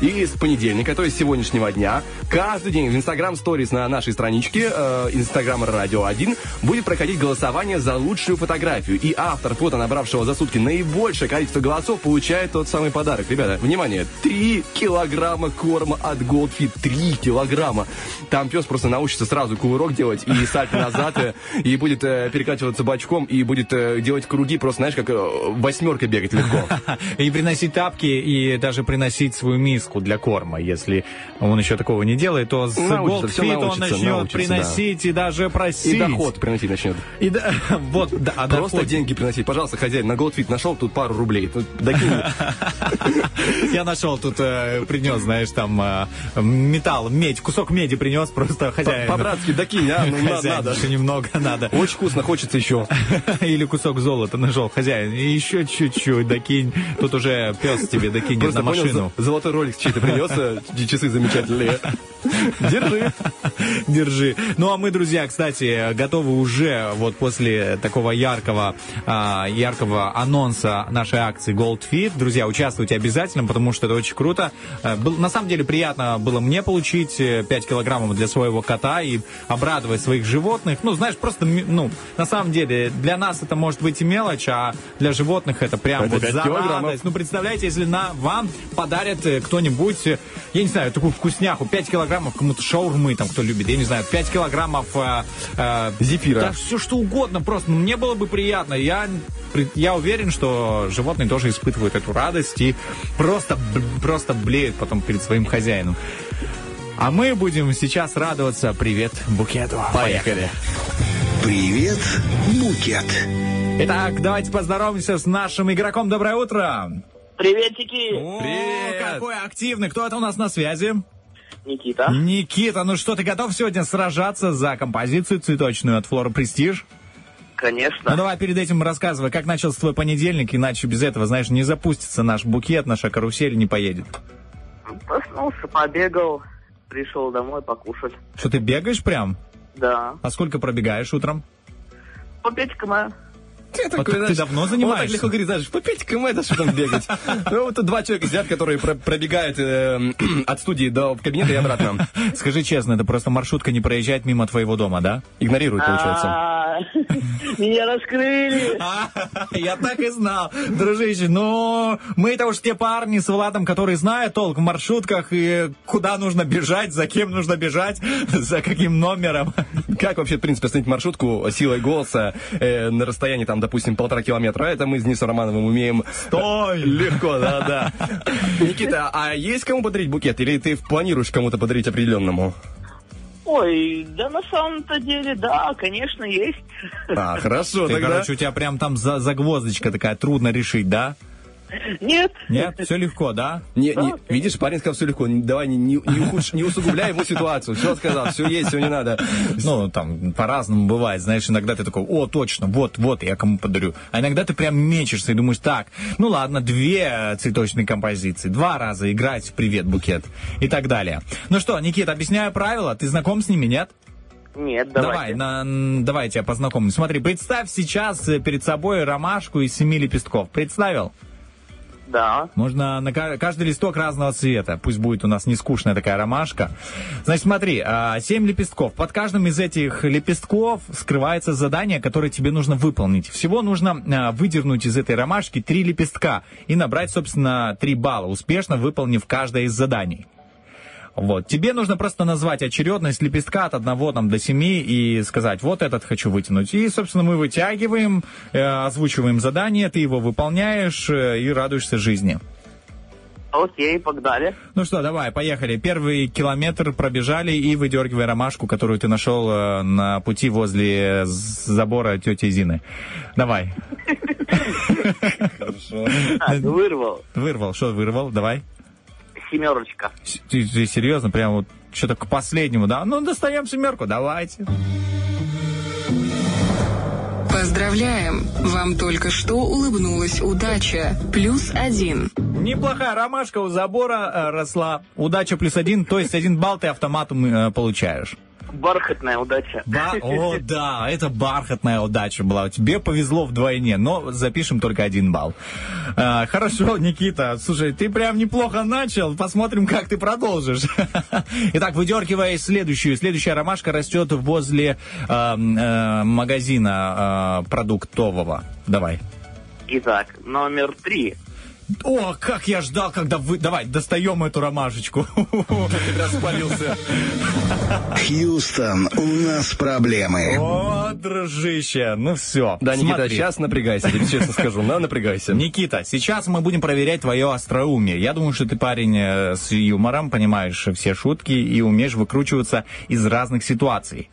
И с понедельника, то есть сегодняшнего дня, каждый день в Инстаграм сторис на нашей страничке э, Инстаграм Радио 1 будет проходить голосование за лучшую фотографию. И автор фото, набравшего за сутки наибольшее количество голосов, получает тот самый подарок. Ребята, внимание, 3 килограмма корма от Goldfit. 3 килограмма. Там пес просто научится сразу кувырок делать и сальто назад, э, и будет э, перекачиваться бочком, и будет э, делать круги, просто, знаешь, как восьмерка бегать легко. *laughs* И приносить тапки, и даже приносить свою миску для корма. Если он еще такого не делает, то с Научится, Goldfeed он научится, начнет научится, приносить и даже просить. И доход приносить начнет. И да, *laughs* вот, да, а Просто доход- деньги приносить. Пожалуйста, хозяин, на Goldfit нашел тут пару рублей. Докинь. *laughs* Я нашел тут, э, принес, знаешь, там э, металл, медь, кусок меди принес, просто хозяин. По-братски докинь, а? Ну, надо. еще немного надо. Очень вкусно, хочется еще. *laughs* Или кусок золота нашел, хозяин. И еще чуть-чуть докинь. Тут уже пес тебе докинет на машину. за- золотой ролик чей-то принес, э, *laughs* часы замечательные. Держи. Держи. Ну а мы, друзья, кстати, готовы уже вот после такого яркого, а, яркого анонса нашей акции Gold Fit. Друзья, участвуйте обязательно, потому что это очень круто. Э, на самом деле приятно было мне получить э, 5 килограммов для своего кота и обрадовать своих животных. Ну, знаешь, просто, ну, на самом деле, для нас это может быть и мелочь, а для животных это прям Это вот 5 за килограммов. радость. Ну, представляете, если на вам подарят э, кто-нибудь, э, я не знаю, такую вкусняху, 5 килограммов кому-то шаурмы, там, кто любит, я не знаю, 5 килограммов э, Зефира. Да, все что угодно, просто ну, мне было бы приятно. Я, я уверен, что животные тоже испытывают эту радость и просто, б- просто блеют потом перед своим хозяином. А мы будем сейчас радоваться привет букету. Поехали. Привет, Букет. Итак, давайте поздороваемся с нашим игроком. Доброе утро. Приветики! О, какой активный. Кто это у нас на связи? Никита. Никита, ну что, ты готов сегодня сражаться за композицию цветочную от Флора Престиж? Конечно. Ну давай перед этим рассказывай, как начался твой понедельник, иначе без этого, знаешь, не запустится наш букет, наша карусель не поедет. Проснулся, побегал, пришел домой покушать. Что, ты бегаешь прям? Да. А сколько пробегаешь утром? По 5 км. *laughs* Вот ты давно Он так занимаешься? легко говорит, знаешь, по 5 км, что там бегать. *laughs* Ну, вот тут два человека сидят, которые про- пробегают э, *clears throat* от студии до кабинета и обратно. *laughs* Скажи честно, это просто маршрутка не проезжает мимо твоего дома, да? Игнорируют, получается. А, Меня раскрыли. Я так и знал, дружище. Но мы-то уж те парни с Владом, которые знают толк в маршрутках и куда нужно бежать, за кем нужно бежать, за каким номером. Как вообще, в принципе, остановить маршрутку силой голоса э, на расстоянии, там, допустим, полтора километра? Это мы с Денисом Романовым умеем Стой! *laughs* легко, да-да. *laughs* Никита, а есть кому подарить букет? Или ты планируешь кому-то подарить определенному? Ой, да на самом-то деле, да, конечно, есть. А, хорошо, Ты, тогда... короче, у тебя прям там за- загвоздочка такая, трудно решить, да? Нет. Нет, все легко, да? Не, не, видишь, парень сказал, все легко. Давай не, не, не ухудш- не усугубляй ему ситуацию. Все сказал, все есть, все не надо. Ну, там, по-разному бывает. Знаешь, иногда ты такой, о, точно, вот, вот, я кому подарю. А иногда ты прям мечешься и думаешь, так, ну ладно, две цветочные композиции, два раза играть в «Привет, букет» и так далее. Ну что, Никита, объясняю правила. Ты знаком с ними, нет? Нет, Давай, давайте. на, н- давай я тебя познакомлю. Смотри, представь сейчас перед собой ромашку из семи лепестков. Представил? Да. Можно на ка- каждый листок разного цвета. Пусть будет у нас не скучная такая ромашка. Значит, смотри, а, семь лепестков. Под каждым из этих лепестков скрывается задание, которое тебе нужно выполнить. Всего нужно а, выдернуть из этой ромашки три лепестка и набрать, собственно, три балла, успешно выполнив каждое из заданий. Вот. Тебе нужно просто назвать очередность лепестка от одного там, до семи и сказать, вот этот хочу вытянуть. И, собственно, мы вытягиваем, э, озвучиваем задание, ты его выполняешь э, и радуешься жизни. Окей, погнали. Ну что, давай, поехали. Первый километр пробежали и выдергивай ромашку, которую ты нашел э, на пути возле забора тети Зины. Давай. *laughs* Хорошо. Вырвал. Вырвал. Что вырвал? Давай. Семерочка. Ты, ты серьезно? Прям вот что-то к последнему, да? Ну, достаем семерку, давайте. Поздравляем! Вам только что улыбнулась удача. Плюс один. Неплохая ромашка у забора э, росла. Удача плюс один, то есть один балл ты автоматом э, получаешь. Бархатная удача. Ба- О, *laughs* да, это бархатная удача была. Тебе повезло вдвойне, но запишем только один балл. А, хорошо, Никита, слушай, ты прям неплохо начал. Посмотрим, как ты продолжишь. *laughs* Итак, выдергивая следующую. Следующая ромашка растет возле э, э, магазина э, продуктового. Давай. Итак, номер три. О, как я ждал, когда вы... Давай, достаем эту ромашечку. Распалился. Хьюстон, у нас проблемы. О, дружище, ну все. Да, Никита, сейчас напрягайся, тебе честно скажу, на, напрягайся. Никита, сейчас мы будем проверять твое остроумие. Я думаю, что ты парень э, с юмором, понимаешь все шутки и умеешь выкручиваться из разных ситуаций.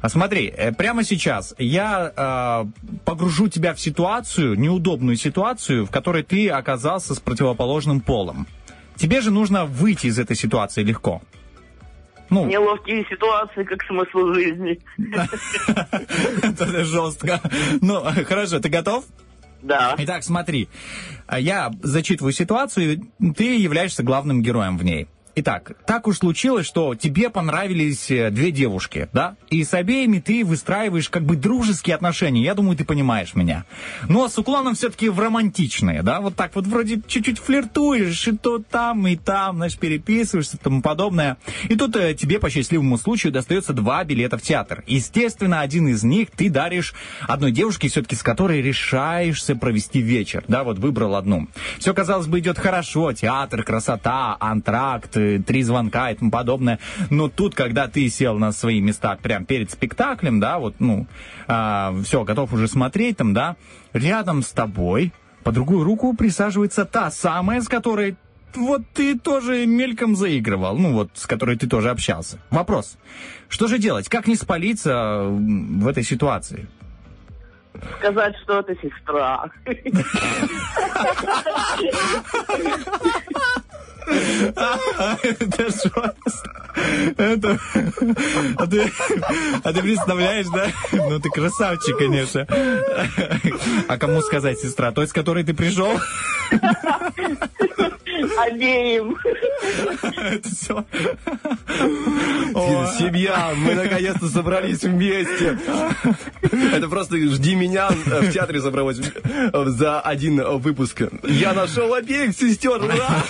А Смотри, э, прямо сейчас я э, погружу тебя в ситуацию, неудобную ситуацию, в которой ты оказался с противоположным полом. Тебе же нужно выйти из этой ситуации легко. Ну, Неловкие ситуации, как смысл жизни. *laughs* это жестко. Ну, хорошо, ты готов? Да. Итак, смотри, я зачитываю ситуацию, ты являешься главным героем в ней. Итак, так уж случилось, что тебе понравились э, две девушки, да? И с обеими ты выстраиваешь как бы дружеские отношения. Я думаю, ты понимаешь меня. Но с уклоном все-таки в романтичные, да? Вот так вот вроде чуть-чуть флиртуешь, и то там, и там, знаешь, переписываешься и тому подобное. И тут э, тебе по счастливому случаю достается два билета в театр. Естественно, один из них ты даришь одной девушке, все-таки с которой решаешься провести вечер. Да, вот выбрал одну. Все, казалось бы, идет хорошо. Театр, красота, антракт, три звонка и тому подобное. Но тут, когда ты сел на свои места прямо перед спектаклем, да, вот, ну, все, готов уже смотреть там, да, рядом с тобой по другую руку присаживается та самая, с которой вот ты тоже мельком заигрывал, ну вот, с которой ты тоже общался. Вопрос, что же делать? Как не спалиться в этой ситуации? Сказать, что это сестра. *laughs* *laughs* Это жестко. Это... А ты, а ты представляешь, да? Ну, ты красавчик, конечно. А кому сказать, сестра? Той, с которой ты пришел? Обеим. Это все. Семья, мы наконец-то собрались вместе. Это просто жди меня в театре собралось за один выпуск. Я нашел обеих сестер, ура!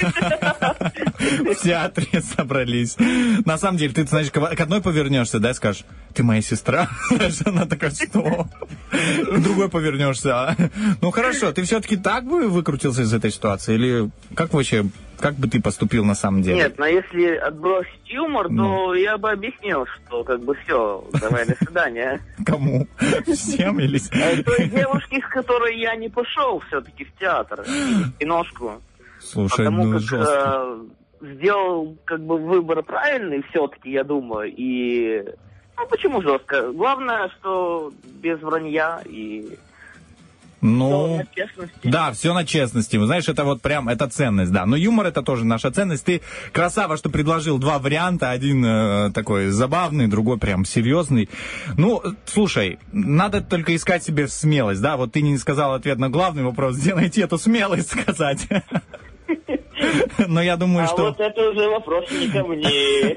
В театре собрались. На самом деле, ты, знаешь, к одной повернешься, да, и скажешь, ты моя сестра. *laughs* Знаешь, Она такая, что? К другой повернешься. а? Ну, хорошо, ты все-таки так бы выкрутился из этой ситуации? Или как вообще, как бы ты поступил на самом деле? Нет, но если отбросить юмор, то я бы объяснил, что как бы все, давай до свидания. *laughs* Кому? Всем или... Э, Той девушке, с которой я не пошел все-таки в театр, в киношку. Слушай, Потому ну, как жестко. э, сделал как бы выбор правильный все-таки, я думаю. И ну почему жестко? Главное, что без вранья и Ну, на честности. да, все на честности. Вы знаешь, это вот прям, это ценность, да. Но юмор это тоже наша ценность. Ты красава, что предложил два варианта. Один э, такой забавный, другой прям серьезный. Ну, слушай, надо только искать себе смелость, да. Вот ты не сказал ответ на главный вопрос. *laughs* Где найти эту смелость сказать? *laughs* *laughs* Но я думаю, а что... вот это уже вопрос не ко *laughs* мне.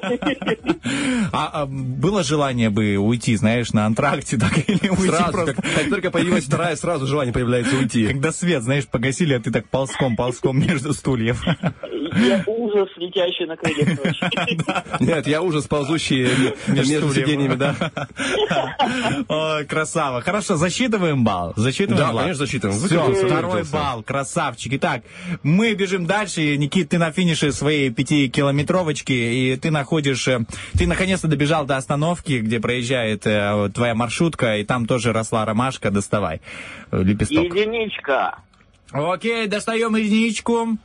А, а было желание бы уйти, знаешь, на антракте так или уйти Сразу, просто... как, как только появилась вторая, сразу желание появляется уйти. Когда свет, знаешь, погасили, а ты так ползком-ползком *laughs* между стульев. Я ужас, летящий на крыльях ночи. *laughs* Нет, я ужас, ползущий *laughs* между сиденьями, да. *laughs* Ой, красава. Хорошо, засчитываем балл. Засчитываем Да, конечно, засчитываем. Все, второй балл. Красавчик. Итак, мы бежим дальше. Никит, ты на финише своей пятикилометровочки, и ты находишь... э, Ты наконец-то добежал до остановки, где проезжает э, твоя маршрутка, и там тоже росла ромашка. Доставай э, лепесток. Единичка. Окей, достаем единичку.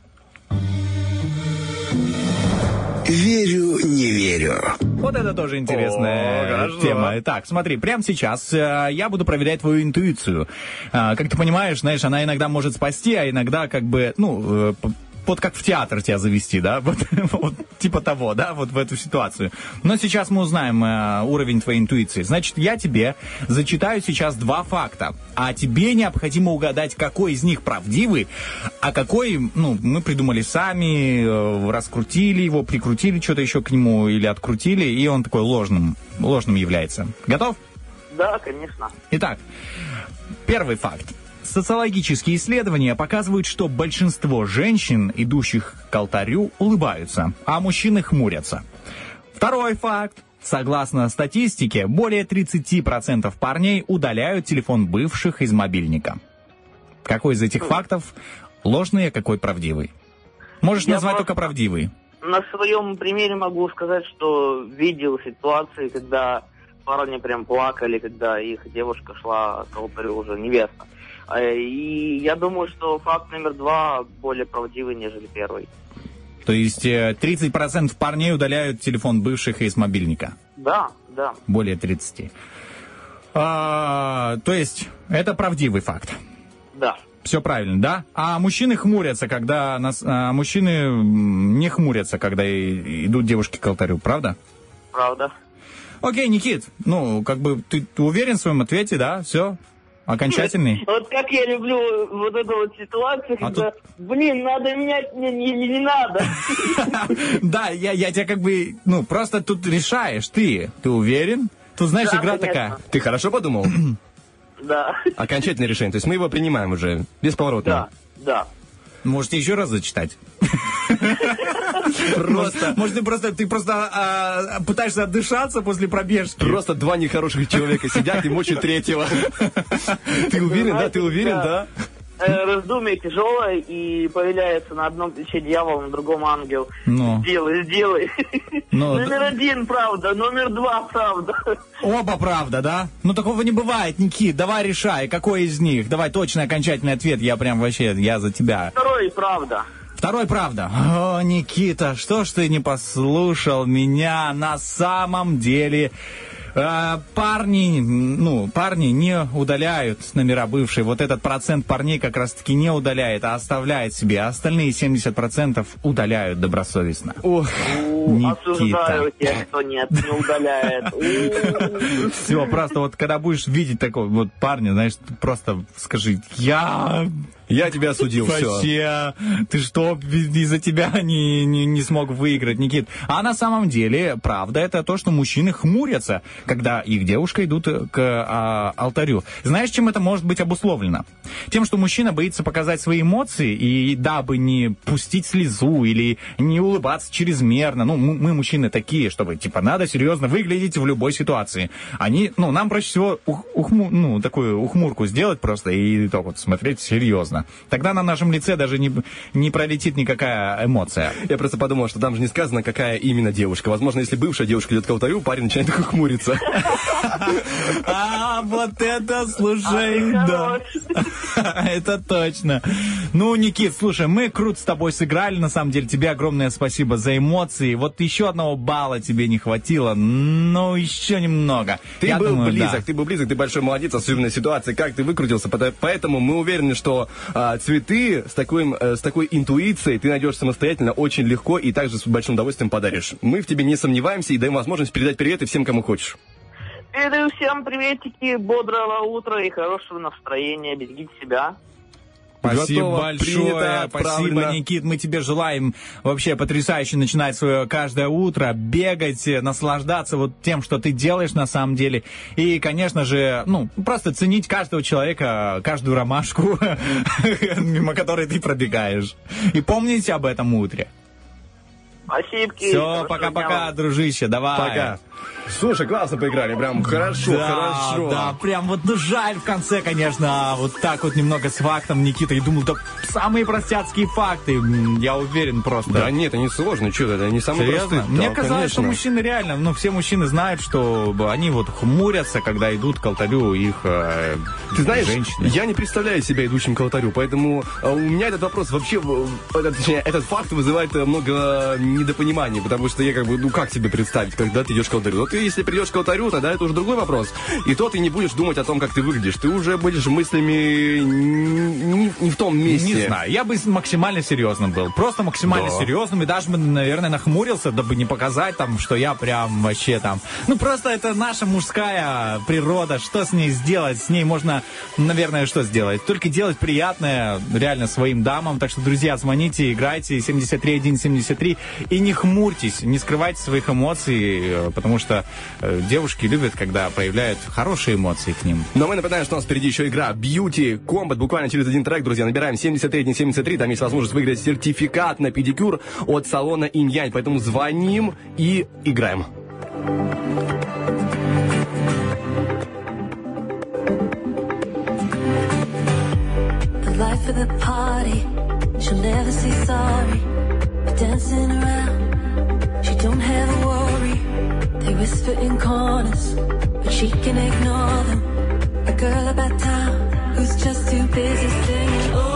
Верю, не верю. Вот это тоже интересная О, тема. Итак, смотри, прямо сейчас э, я буду проверять твою интуицию. А, как ты понимаешь, знаешь, она иногда может спасти, а иногда как бы, ну, э, вот как в театр тебя завести, да, *laughs* вот, вот типа того, да, вот в эту ситуацию. Но сейчас мы узнаем э, уровень твоей интуиции. Значит, я тебе зачитаю сейчас два факта, а тебе необходимо угадать, какой из них правдивый, а какой, ну, мы придумали сами, э, раскрутили его, прикрутили что-то еще к нему или открутили, и он такой ложным, ложным является. Готов? Да, конечно. Итак, первый факт. Социологические исследования показывают, что большинство женщин, идущих к алтарю, улыбаются, а мужчины хмурятся. Второй факт. Согласно статистике, более 30% парней удаляют телефон бывших из мобильника. Какой из этих фактов ложный, а какой правдивый? Можешь Я назвать только правдивый. На своем примере могу сказать, что видел ситуации, когда парни прям плакали, когда их девушка шла к алтарю уже невеста. Э, И я думаю, что факт номер два более правдивый, нежели первый. То есть э, 30% парней удаляют телефон бывших из мобильника. Да, да. Более 30. А, то есть, это правдивый факт. Да. Все правильно, да? А мужчины хмурятся, когда нас, а мужчины не хмурятся, когда и- идут девушки к алтарю, правда? Правда. Окей, Никит, ну, как бы ты, ты уверен в своем ответе, да? Все? Окончательный? *laughs* Вот как я люблю вот эту вот ситуацию, А когда, блин, надо менять, не, не, не, не надо. *laughs* Да, я, я тебя как бы, ну, просто тут решаешь, ты. Ты уверен? Тут, знаешь, Да, игра конечно. такая. Ты хорошо подумал? *clears throat* Да, *laughs* Окончательное решение. То есть мы его принимаем уже. Бесповоротно. да, да. Можете еще раз зачитать? Просто, может, ты просто, ты просто а, пытаешься отдышаться после пробежки. Просто два нехороших человека сидят и мочат третьего. Ты уверен, да? Ты уверен, да? Э, Раздумие тяжелое, и появляется на одном плече дьявол, на другом ангел. Ну. Сделай, сделай. Ну, номер один, правда, номер два, правда. Оба правда, да? Ну такого не бывает, Никит. Давай решай, какой из них. Давай точный окончательный ответ. Я прям вообще, я за тебя. Второй, правда. Второй правда. О, Никита, что ж ты не послушал меня на самом деле? Э, Парни, ну, парни не удаляют номера бывшие. Вот этот процент парней как раз-таки не удаляет, а оставляет себе. А остальные 70% удаляют добросовестно. Ох, Осуждаю тех, кто нет, не удаляет. *laughs* Все, просто вот когда будешь видеть такого вот парня, знаешь, просто скажи, я... Я тебя осудил, все. Вообще, ты что, из-за тебя не, не, не смог выиграть, Никит? А на самом деле, правда, это то, что мужчины хмурятся, когда их девушка идут к а, алтарю. Знаешь, чем это может быть обусловлено? Тем, что мужчина боится показать свои эмоции, и дабы не пустить слезу или не улыбаться чрезмерно, ну, мы, мужчины такие, чтобы, типа, надо серьезно выглядеть в любой ситуации. Они, ну, нам проще всего ух- ухму- ну, такую ухмурку сделать просто и так вот смотреть серьезно. Тогда на нашем лице даже не, не пролетит никакая эмоция. Я просто подумал, что там же не сказано, какая именно девушка. Возможно, если бывшая девушка идет к алтарю, парень начинает *laughs* хмуриться. А, вот это, слушай, да. *laughs* Это точно. Ну, Никит, слушай, мы круто с тобой сыграли, на самом деле. Тебе огромное спасибо за эмоции. Вот еще одного балла тебе не хватило, но еще немного. Ты Я был думаю, близок, да. ты был близок, ты большой молодец, особенно ситуации, как ты выкрутился. Поэтому мы уверены, что а, цветы с, такой, э, с такой интуицией ты найдешь самостоятельно очень легко и также с большим удовольствием подаришь. Мы в тебе не сомневаемся и даем возможность передать приветы всем, кому хочешь. Передаю всем приветики, бодрого утра и хорошего настроения. Берегите себя. Спасибо Готово, большое, принято, спасибо, отправлено. Никит. Мы тебе желаем вообще потрясающе начинать свое каждое утро, бегать, наслаждаться вот тем, что ты делаешь на самом деле. И, конечно же, ну, просто ценить каждого человека, каждую ромашку, *laughs* мимо которой ты пробегаешь. И помните об этом утре. Спасибо. Все, пока-пока, дружище, давай. Пока. Слушай, классно поиграли, прям хорошо, да, хорошо. Да, прям вот, ну жаль в конце, конечно, а вот так вот немного с фактом, Никита. И думал, да самые простяцкие факты, я уверен просто. Да нет, они сложные, что это, они самые Серьезно? простые. Мне Да, казалось, что конечно. мужчины реально, ну, все мужчины знают, что они вот хмурятся, когда идут к алтарю их э, Ты знаешь, женщины. я не представляю себя идущим к алтарю, поэтому э, у меня этот вопрос вообще, э, точнее, этот факт вызывает э, много недопонимания, потому что я как бы, ну как себе представить, когда ты идешь к алтарю? Ну ты если придешь к алтарю, тогда это уже другой вопрос. И то ты не будешь думать о том, как ты выглядишь, ты уже будешь мыслями не, не в том месте. Не знаю, я бы максимально серьезным был. Просто максимально Да. серьезным. И даже бы, наверное, нахмурился, дабы не показать там, что я прям вообще там... Ну, просто это наша мужская природа. Что с ней сделать? С ней можно, наверное, что сделать? Только делать приятное реально своим дамам. Так что, друзья, звоните, играйте 73173 и не хмурьтесь, не скрывайте своих эмоций, э, потому что э, девушки любят, когда проявляют хорошие эмоции к ним. Но мы напоминаем, что у нас впереди еще игра Beauty Combat. Буквально через один трек, друзья, набираем 73-73. Там есть возможность выиграть сертификат на педикюр от салона Инь-Янь. Поэтому звоним и играем. The life of the party, she'll never say sorry. But dancing around, They whisper in corners, but she can ignore them. A girl about town who's just too busy singing. Oh,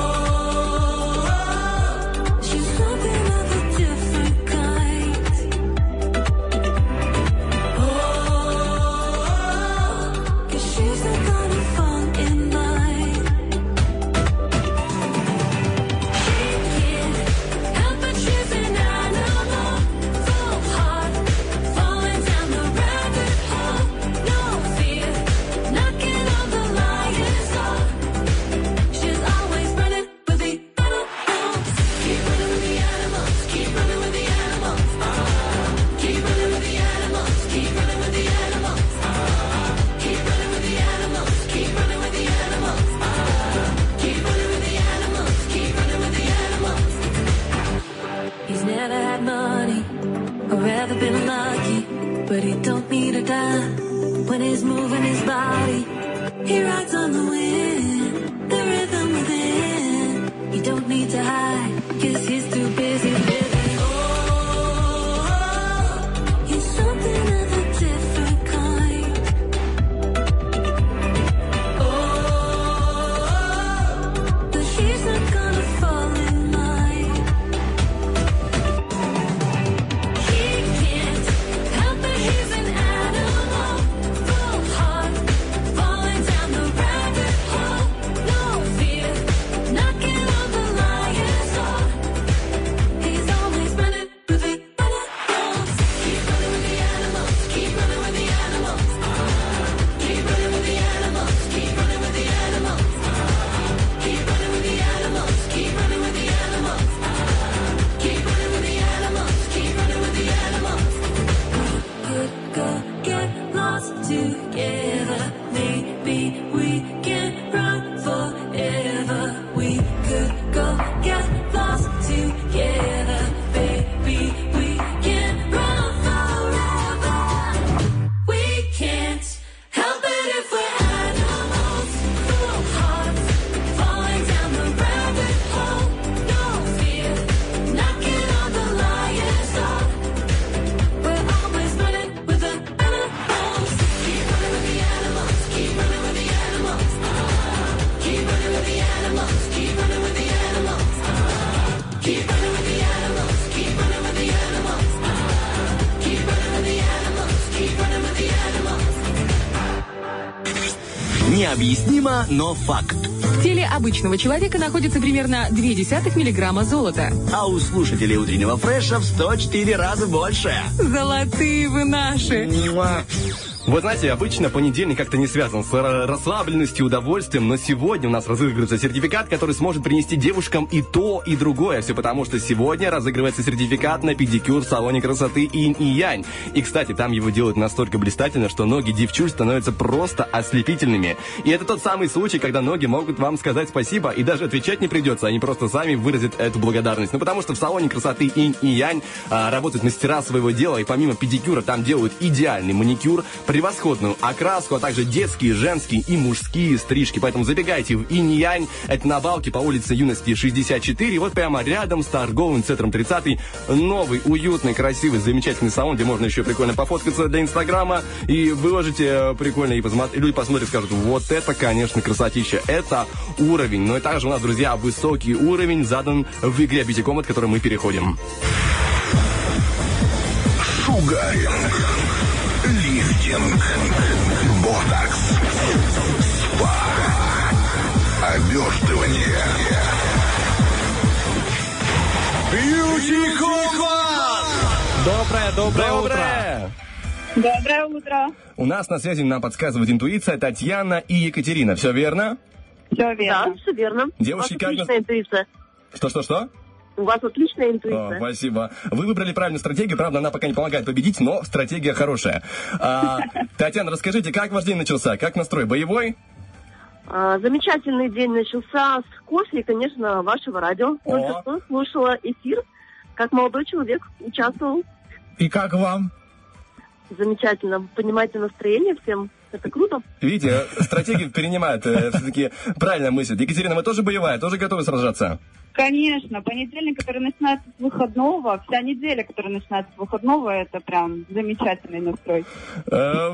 he's moving his body. He rides on the wind, но факт. В теле обычного человека находится примерно 0,2 миллиграмма золота. А у слушателей утреннего фреша в 104 раза больше. Золотые вы наши. Вот знаете, обычно понедельник как-то не связан с ра- расслабленностью, удовольствием, но сегодня у нас разыгрывается сертификат, который сможет принести девушкам и то, и другое. Все потому, что сегодня разыгрывается сертификат на педикюр в салоне красоты Инь и Янь. И, кстати, там его делают настолько блистательно, что ноги девчуль становятся просто ослепительными. И это тот самый случай, когда ноги могут вам сказать спасибо, и даже отвечать не придется, они просто сами выразят эту благодарность. Ну, потому что в салоне красоты Инь и Янь а, работают мастера своего дела, и помимо педикюра там делают идеальный маникюр, превосходную окраску, а также детские, женские и мужские стрижки. Поэтому забегайте в Инь-Янь, это на балке по улице Юности 64, вот прямо рядом с торговым центром 30 новый, уютный, красивый, замечательный салон, где можно еще прикольно пофоткаться для Инстаграма и выложите э, прикольно, и посмотри- люди посмотрят, скажут, вот это, конечно, красотища, это уровень. Ну и также у нас, друзья, высокий уровень задан в игре Beauty Combat, к которой мы переходим. Шугаринг. Лифтинг. Ботокс. Спа. Обертывание. Beauty Доброе, доброе, Доброе! Доброе утро. У нас на связи нам подсказывает интуиция Татьяна и Екатерина. Все верно? Все верно. Да, все верно. Девушки, как отличная интуиция. Что-что-что? У вас отличная О, интуиция. спасибо. Вы выбрали правильную стратегию, правда, она пока не помогает победить, но стратегия хорошая. А, *laughs* Татьяна, расскажите, как ваш день начался? Как настрой? Боевой? А, замечательный день начался с кофе и, конечно, вашего радио. Только что слушала эфир, как молодой человек участвовал. И как вам? Замечательно. Понимаете настроение всем. Это круто. Видите, стратегию перенимают все-таки правильная мысль. Екатерина, вы тоже боевая, тоже готовы сражаться? Конечно, понедельник, который начинается с выходного, вся неделя, которая начинается с выходного, это прям замечательный настрой. Э,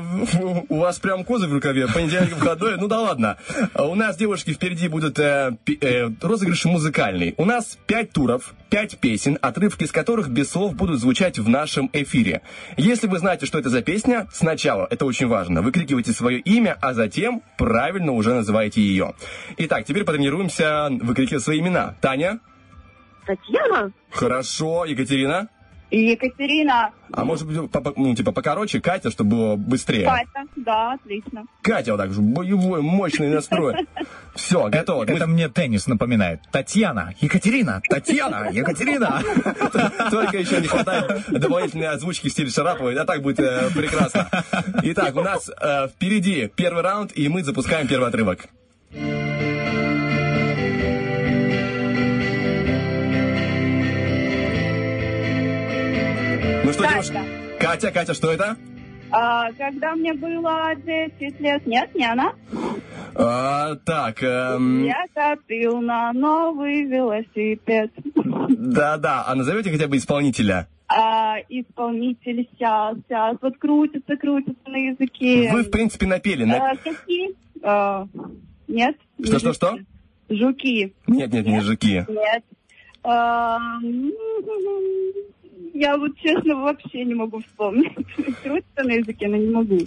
У вас прям козы в рукаве, понедельник выходной, ну да ладно. А У нас, девушки, впереди будут э, э, розыгрыши музыкальный. У нас пять туров, пять песен, отрывки из которых без слов будут звучать в нашем эфире. Если вы знаете, что это за песня, сначала, это очень важно, выкрикивайте свое имя, а затем правильно уже называете ее. Итак, теперь потренируемся выкрикивать свои имена. Таня? Татьяна? Хорошо. Екатерина? И Екатерина, А может быть, по- по- ну, типа покороче, Катя, чтобы было быстрее. Катя, да, отлично. Катя вот так же, боевой, мощный настрой. *laughs* Все, готово. Это мне теннис напоминает. Татьяна, Екатерина, Татьяна, *laughs* Екатерина. *laughs* Только еще не хватает дополнительной озвучки в стиле Шараповой, а так будет э, прекрасно. Итак, у нас э, впереди первый раунд, и мы запускаем первый отрывок. Что, Катя. девушка? Катя, Катя, что это? А, когда мне было 10 лет, нет, не она, А, так, эм, я копил на новый велосипед. да-да, а назовете хотя бы исполнителя? А, исполнитель сейчас, сейчас, вот крутится, крутится на языке. Вы, в принципе, напели. на- А, какие? А, нет? не Что-что-что? жуки. Жуки. Нет, нет, не жуки. Нет. А, м, Я вот честно вообще не могу вспомнить. Крутится на языке, но не могу.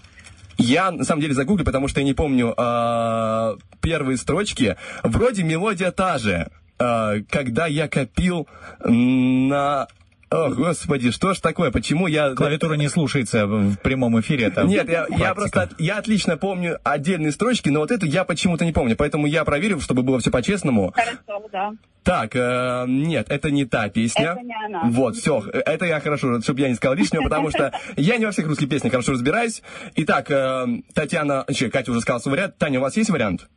Я, на самом деле, загуглю, потому что я не помню а, первые строчки. Вроде мелодия та же. А, когда я копил на... О, господи, что ж такое? Почему я... Клавиатура не слушается в прямом эфире. Это Нет, я, я просто я отлично помню отдельные строчки, но вот эту я почему-то не помню, поэтому я проверю, чтобы было все по-честному. Хорошо, да. Так, э, нет, это не та песня. Это не она. Вот, все, это я хорошо, чтобы я не сказал лишнего, потому что *laughs* я не во всех русских песнях хорошо разбираюсь. Итак, э, Татьяна, че, Катя уже сказала свой вариант. Таня, у вас есть вариант?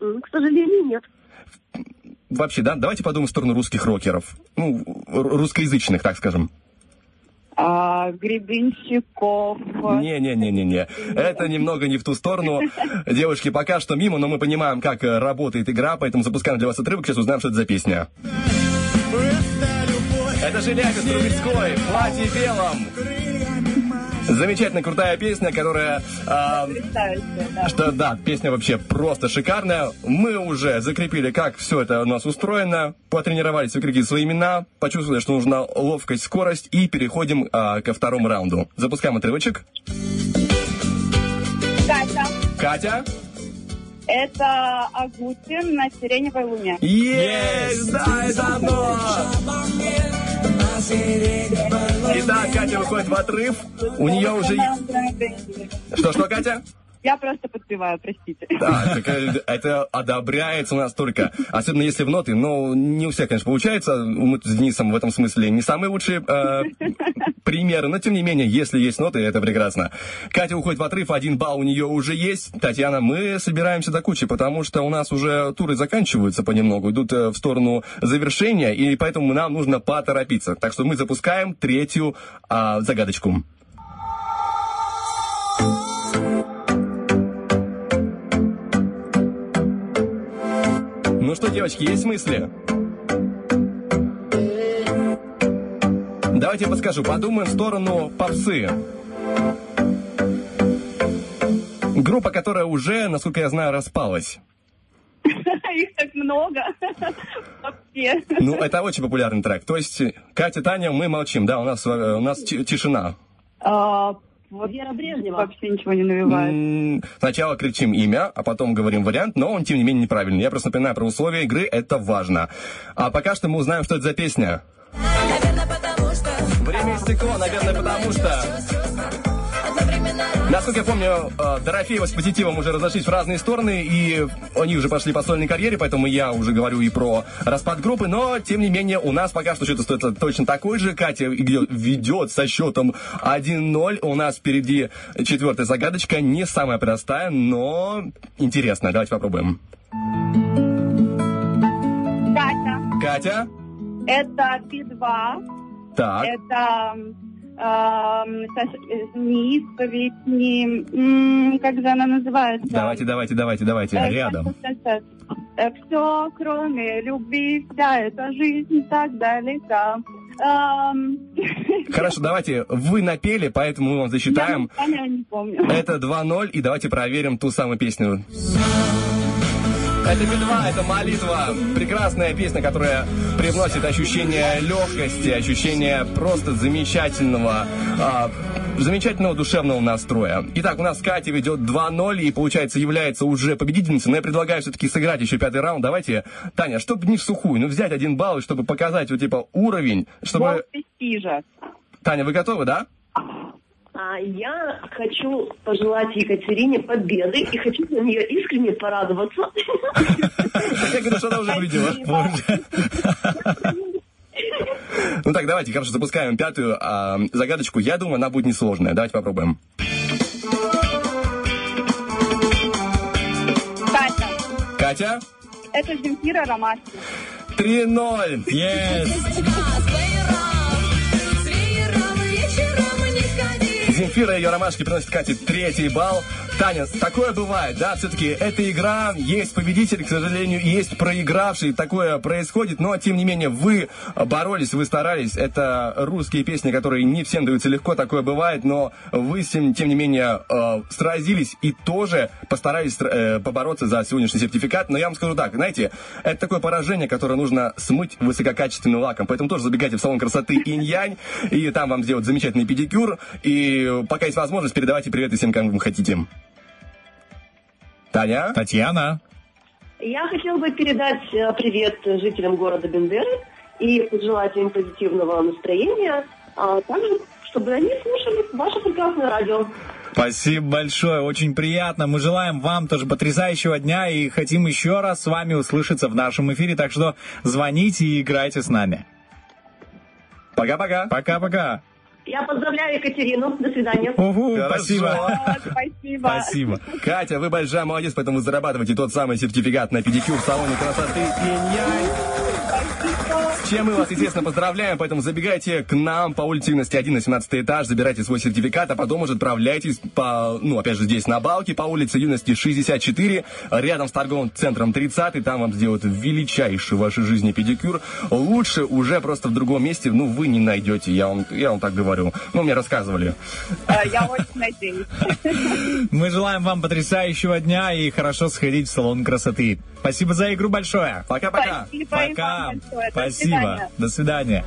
К сожалению, нет. Вообще, да, давайте подумаем в сторону русских рокеров. Ну, русскоязычных, так скажем. А, Гребенщиков. Не-не-не-не-не. Это немного не в ту сторону. Девушки, пока что мимо, но мы понимаем, как э, работает игра, поэтому запускаем для вас отрывок, сейчас узнаем, что это за песня. Это Желябин Трубецкой, в платье белом. Замечательная, крутая песня, которая... а, что да, песня вообще просто шикарная. Мы уже закрепили, как все это у нас устроено, потренировались выкрикивать свои имена, почувствовали, что нужна ловкость, скорость, и переходим а, ко второму раунду. Запускаем отрывочек. Катя. Катя. Это Агутин на сиреневой луне. Есть! Да, это оно! Итак, Катя выходит в отрыв. У нее уже... Что-что, Катя? Я просто подпеваю, простите. Да, так, э, это одобряется у нас только. Особенно если в ноты, но не у всех, конечно, получается. Мы с Денисом в этом смысле не самые лучшие э, примеры, но тем не менее, если есть ноты, это прекрасно. Катя уходит в отрыв, один балл у нее уже есть. Татьяна, мы собираемся до кучи, потому что у нас уже туры заканчиваются понемногу, идут э, в сторону завершения, и поэтому нам нужно поторопиться. Так что мы запускаем третью а, загадочку. Ну что, девочки, есть мысли? Давайте я подскажу. Подумаем в сторону попсы. Группа, которая уже, насколько я знаю, распалась. *laughs* Их так много. *laughs* Вообще. Ну, это очень популярный трек. То есть, Катя, Таня, мы молчим, да, у нас, э, у нас ти- тишина. А, вот Вера Брежнева. Вообще ничего не навевает. Сначала кричим имя, а потом говорим вариант, но он, тем не менее, неправильный. Я просто напоминаю про условия игры, это важно. А пока что мы узнаем, что это за песня. Время истекло, наверное, потому что... Насколько я помню, э, Дорофеева с Позитивом уже разошлись в разные стороны, и они уже пошли по сольной карьере, поэтому я уже говорю и про распад группы, но, тем не менее, у нас пока что что-то стоит точно такой же. Катя ведет со счетом 1-0. У нас впереди четвертая загадочка, не самая простая, но интересная. Давайте попробуем. Катя. Катя? Это Би-2. Так. Это э, не исповедь, не... Как же она называется? Давайте, давайте, давайте, давайте. Э, Рядом. Все, кроме любви, вся эта жизнь так далека. Эм, *laughs* Хорошо, давайте. Вы напели, поэтому мы вам засчитаем. Я не помню. Это 2-0, и давайте проверим ту самую песню. Это Би-2, это молитва. Прекрасная песня, которая привносит ощущение легкости, ощущение просто замечательного, а, замечательного душевного настроя. Итак, у нас Катя ведет 2-0 и, получается, является уже победительницей, но я предлагаю все-таки сыграть еще пятый раунд. Давайте, Таня, чтобы не в сухую, ну взять один балл, чтобы показать, вот, типа, уровень, чтобы... Престижа. Таня, вы готовы, да? Я хочу пожелать Екатерине победы и хочу за нее искренне порадоваться. Я говорю, что она уже победила. Ну так, давайте, короче, запускаем пятую а, загадочку. Я думаю, она будет несложная. Давайте попробуем. Катя. Катя? Это Земфира Ромашки. 3-0. Yes. Земфира и ее ромашки приносят Кате третий балл. Таня, такое бывает, да, все-таки эта игра, есть победитель, к сожалению, есть проигравший, такое происходит, но, тем не менее, вы боролись, вы старались, это русские песни, которые не всем даются легко, такое бывает, но вы, тем, тем не менее, э, сразились и тоже постарались э, побороться за сегодняшний сертификат, но я вам скажу так, знаете, это такое поражение, которое нужно смыть высококачественным лаком, поэтому тоже забегайте в салон красоты Инь-Янь, и там вам сделают замечательный педикюр, и пока есть возможность, передавайте привет всем, кому вы хотите. Таня? Татьяна? Я хотела бы передать э, привет жителям города Бендеры и пожелать им позитивного настроения, а также, чтобы они слушали ваше прекрасное радио. Спасибо большое, очень приятно. Мы желаем вам тоже потрясающего дня и хотим еще раз с вами услышаться в нашем эфире, так что звоните и играйте с нами. Пока-пока. Пока-пока. Я поздравляю Екатерину. До свидания. Угу, спасибо. Спасибо. Спасибо. Катя, вы большая молодец, поэтому вы зарабатываете тот самый сертификат на педикюр в салоне красоты Иньяй. Чем мы вас, естественно, поздравляем, поэтому забегайте к нам по улице Юности 1 на 17 этаж, забирайте свой сертификат, а потом уже отправляйтесь по, ну, опять же, здесь на Балке, по улице Юности 64, рядом с торговым центром 30, там вам сделают величайший в вашей жизни педикюр. Лучше уже просто в другом месте, ну, вы не найдете, я вам, я вам так говорю. Ну, мне рассказывали. Я очень надеюсь. Мы желаем вам потрясающего дня и хорошо сходить в салон красоты. Спасибо за игру большое. Пока-пока. Пока. До Спасибо. До свидания.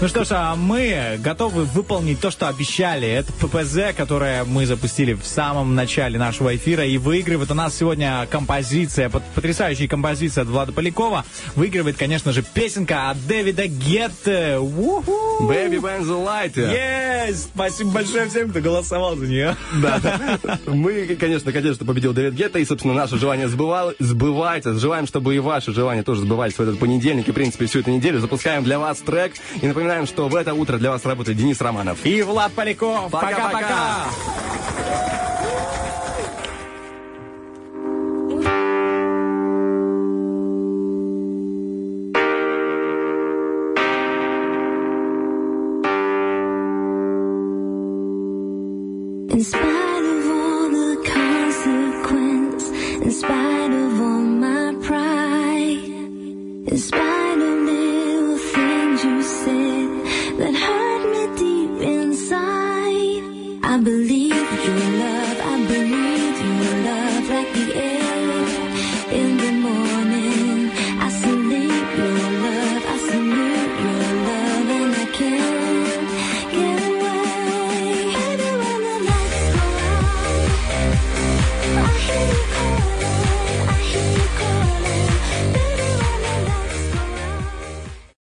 Ну что ж, а мы готовы выполнить то, что обещали. Это ППЗ, которое мы запустили в самом начале нашего эфира. И выигрывает у нас сегодня композиция, пот- потрясающая композиция от Влада Полякова. Выигрывает, конечно же, песенка от Дэвида Гетте. Уху! Baby when the light. Yes! Спасибо большое всем, кто голосовал за нее. Да, мы, конечно, конечно, победил Дэвид Гетта, и, собственно, наше желание сбывало, сбывается. Желаем, чтобы и ваши желания тоже сбывались в этот понедельник, и, в принципе, всю эту неделю. Запускаем для вас трек, и напоминаем, что в это утро для вас работает Денис Романов. И Влад Поляков. Пока-пока. Пока-пока.